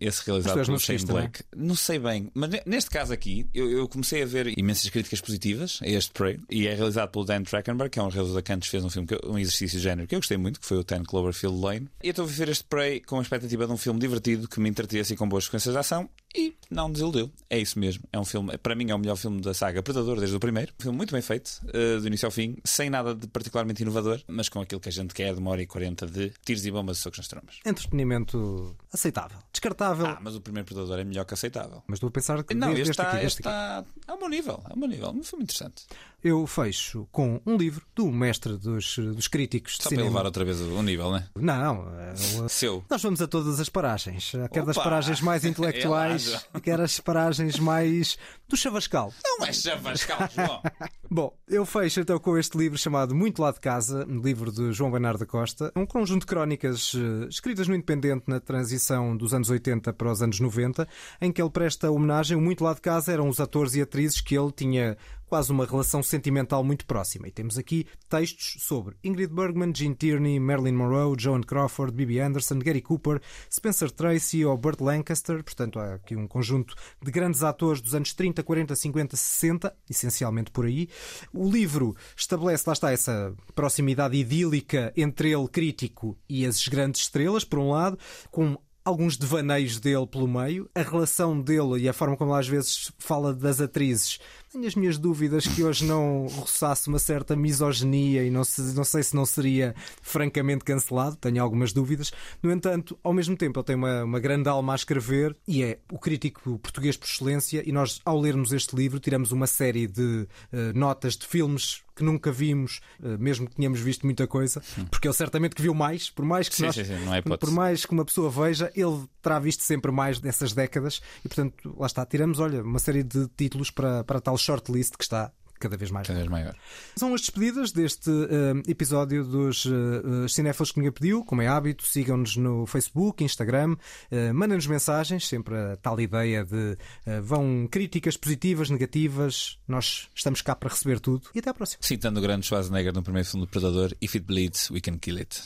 Esse Mas realizado pelo Shane marxista, não é? Não sei bem, mas ne- neste caso aqui eu, eu comecei a ver imensas críticas positivas a este Prey e é realizado pelo Dan Trachtenberg, que é um realizador que antes fez um filme, um exercício de género que eu gostei muito, que foi o Ten Cloverfield Lane. E eu estou a ver este Prey com a expectativa de um filme divertido que me entretesse e com boas sequências de ação e não desiludeu. É isso mesmo. É um filme, para mim, é o melhor filme da saga Predador desde o primeiro. Um filme muito bem feito, eh, do início ao fim, sem nada de particularmente inovador, mas com aquilo que a gente quer de uma hora e quarenta de tiros e bombas e socos nas trombas. Entretenimento aceitável. Descartável. Ah, mas o primeiro Predador é melhor que aceitável. Mas estou a pensar que Não, desde este aqui, está, este aqui. está a um bom nível. É um bom nível. Um filme interessante. Eu fecho com um livro do mestre dos, dos críticos de Só para cinema. elevar outra vez o nível, né? Não, é, o- Seu. nós vamos a todas as paragens, quer das Opa! paragens mais intelectuais, Relaxa. quer as paragens mais do chavascal. Não é chavascal, João. Bom, eu fecho então com este livro chamado Muito Lá de Casa, um livro de João Bernardo da Costa, um conjunto de crónicas eh, escritas no Independente na transição dos anos 80 para os anos 90, em que ele presta homenagem. O Muito Lá de Casa eram os atores e atrizes que ele tinha quase uma relação sentimental muito próxima. E temos aqui textos sobre Ingrid Bergman, Gene Tierney, Marilyn Monroe, Joan Crawford, Bibi Anderson, Gary Cooper, Spencer Tracy ou Burt Lancaster. Portanto, há aqui um conjunto de grandes atores dos anos 30, 40, 50, 60, essencialmente por aí. O livro estabelece, lá está, essa proximidade idílica entre ele, crítico, e as grandes estrelas, por um lado, com alguns devaneios dele pelo meio, a relação dele e a forma como às vezes fala das atrizes. Tenho as minhas dúvidas que hoje não roçasse uma certa misoginia e não, se- não sei se não seria francamente cancelado, tenho algumas dúvidas. No entanto, ao mesmo tempo, ele tem uma, uma grande alma a escrever e é o crítico português por excelência. E nós, ao lermos este livro, tiramos uma série de eh, notas de filmes que nunca vimos, eh, mesmo que tenhamos visto muita coisa, porque ele certamente que viu mais, por mais que Sim, nós, sim, sim, é por mais que uma pessoa veja, ele terá visto sempre mais dessas décadas e, portanto, lá está, tiramos, olha, uma série de títulos para, para tal shortlist que está cada vez mais. Cada vez maior. São as despedidas deste eh, episódio dos uh, Cinéfilos que ninguém pediu. Como é hábito, sigam-nos no Facebook, Instagram, uh, mandem-nos mensagens, sempre a tal ideia de eh, vão críticas positivas, negativas. Nós estamos cá para receber tudo e até à próxima. Citando o grande Schwarzenegger no primeiro filme do Predador, If it bleeds, we can kill it.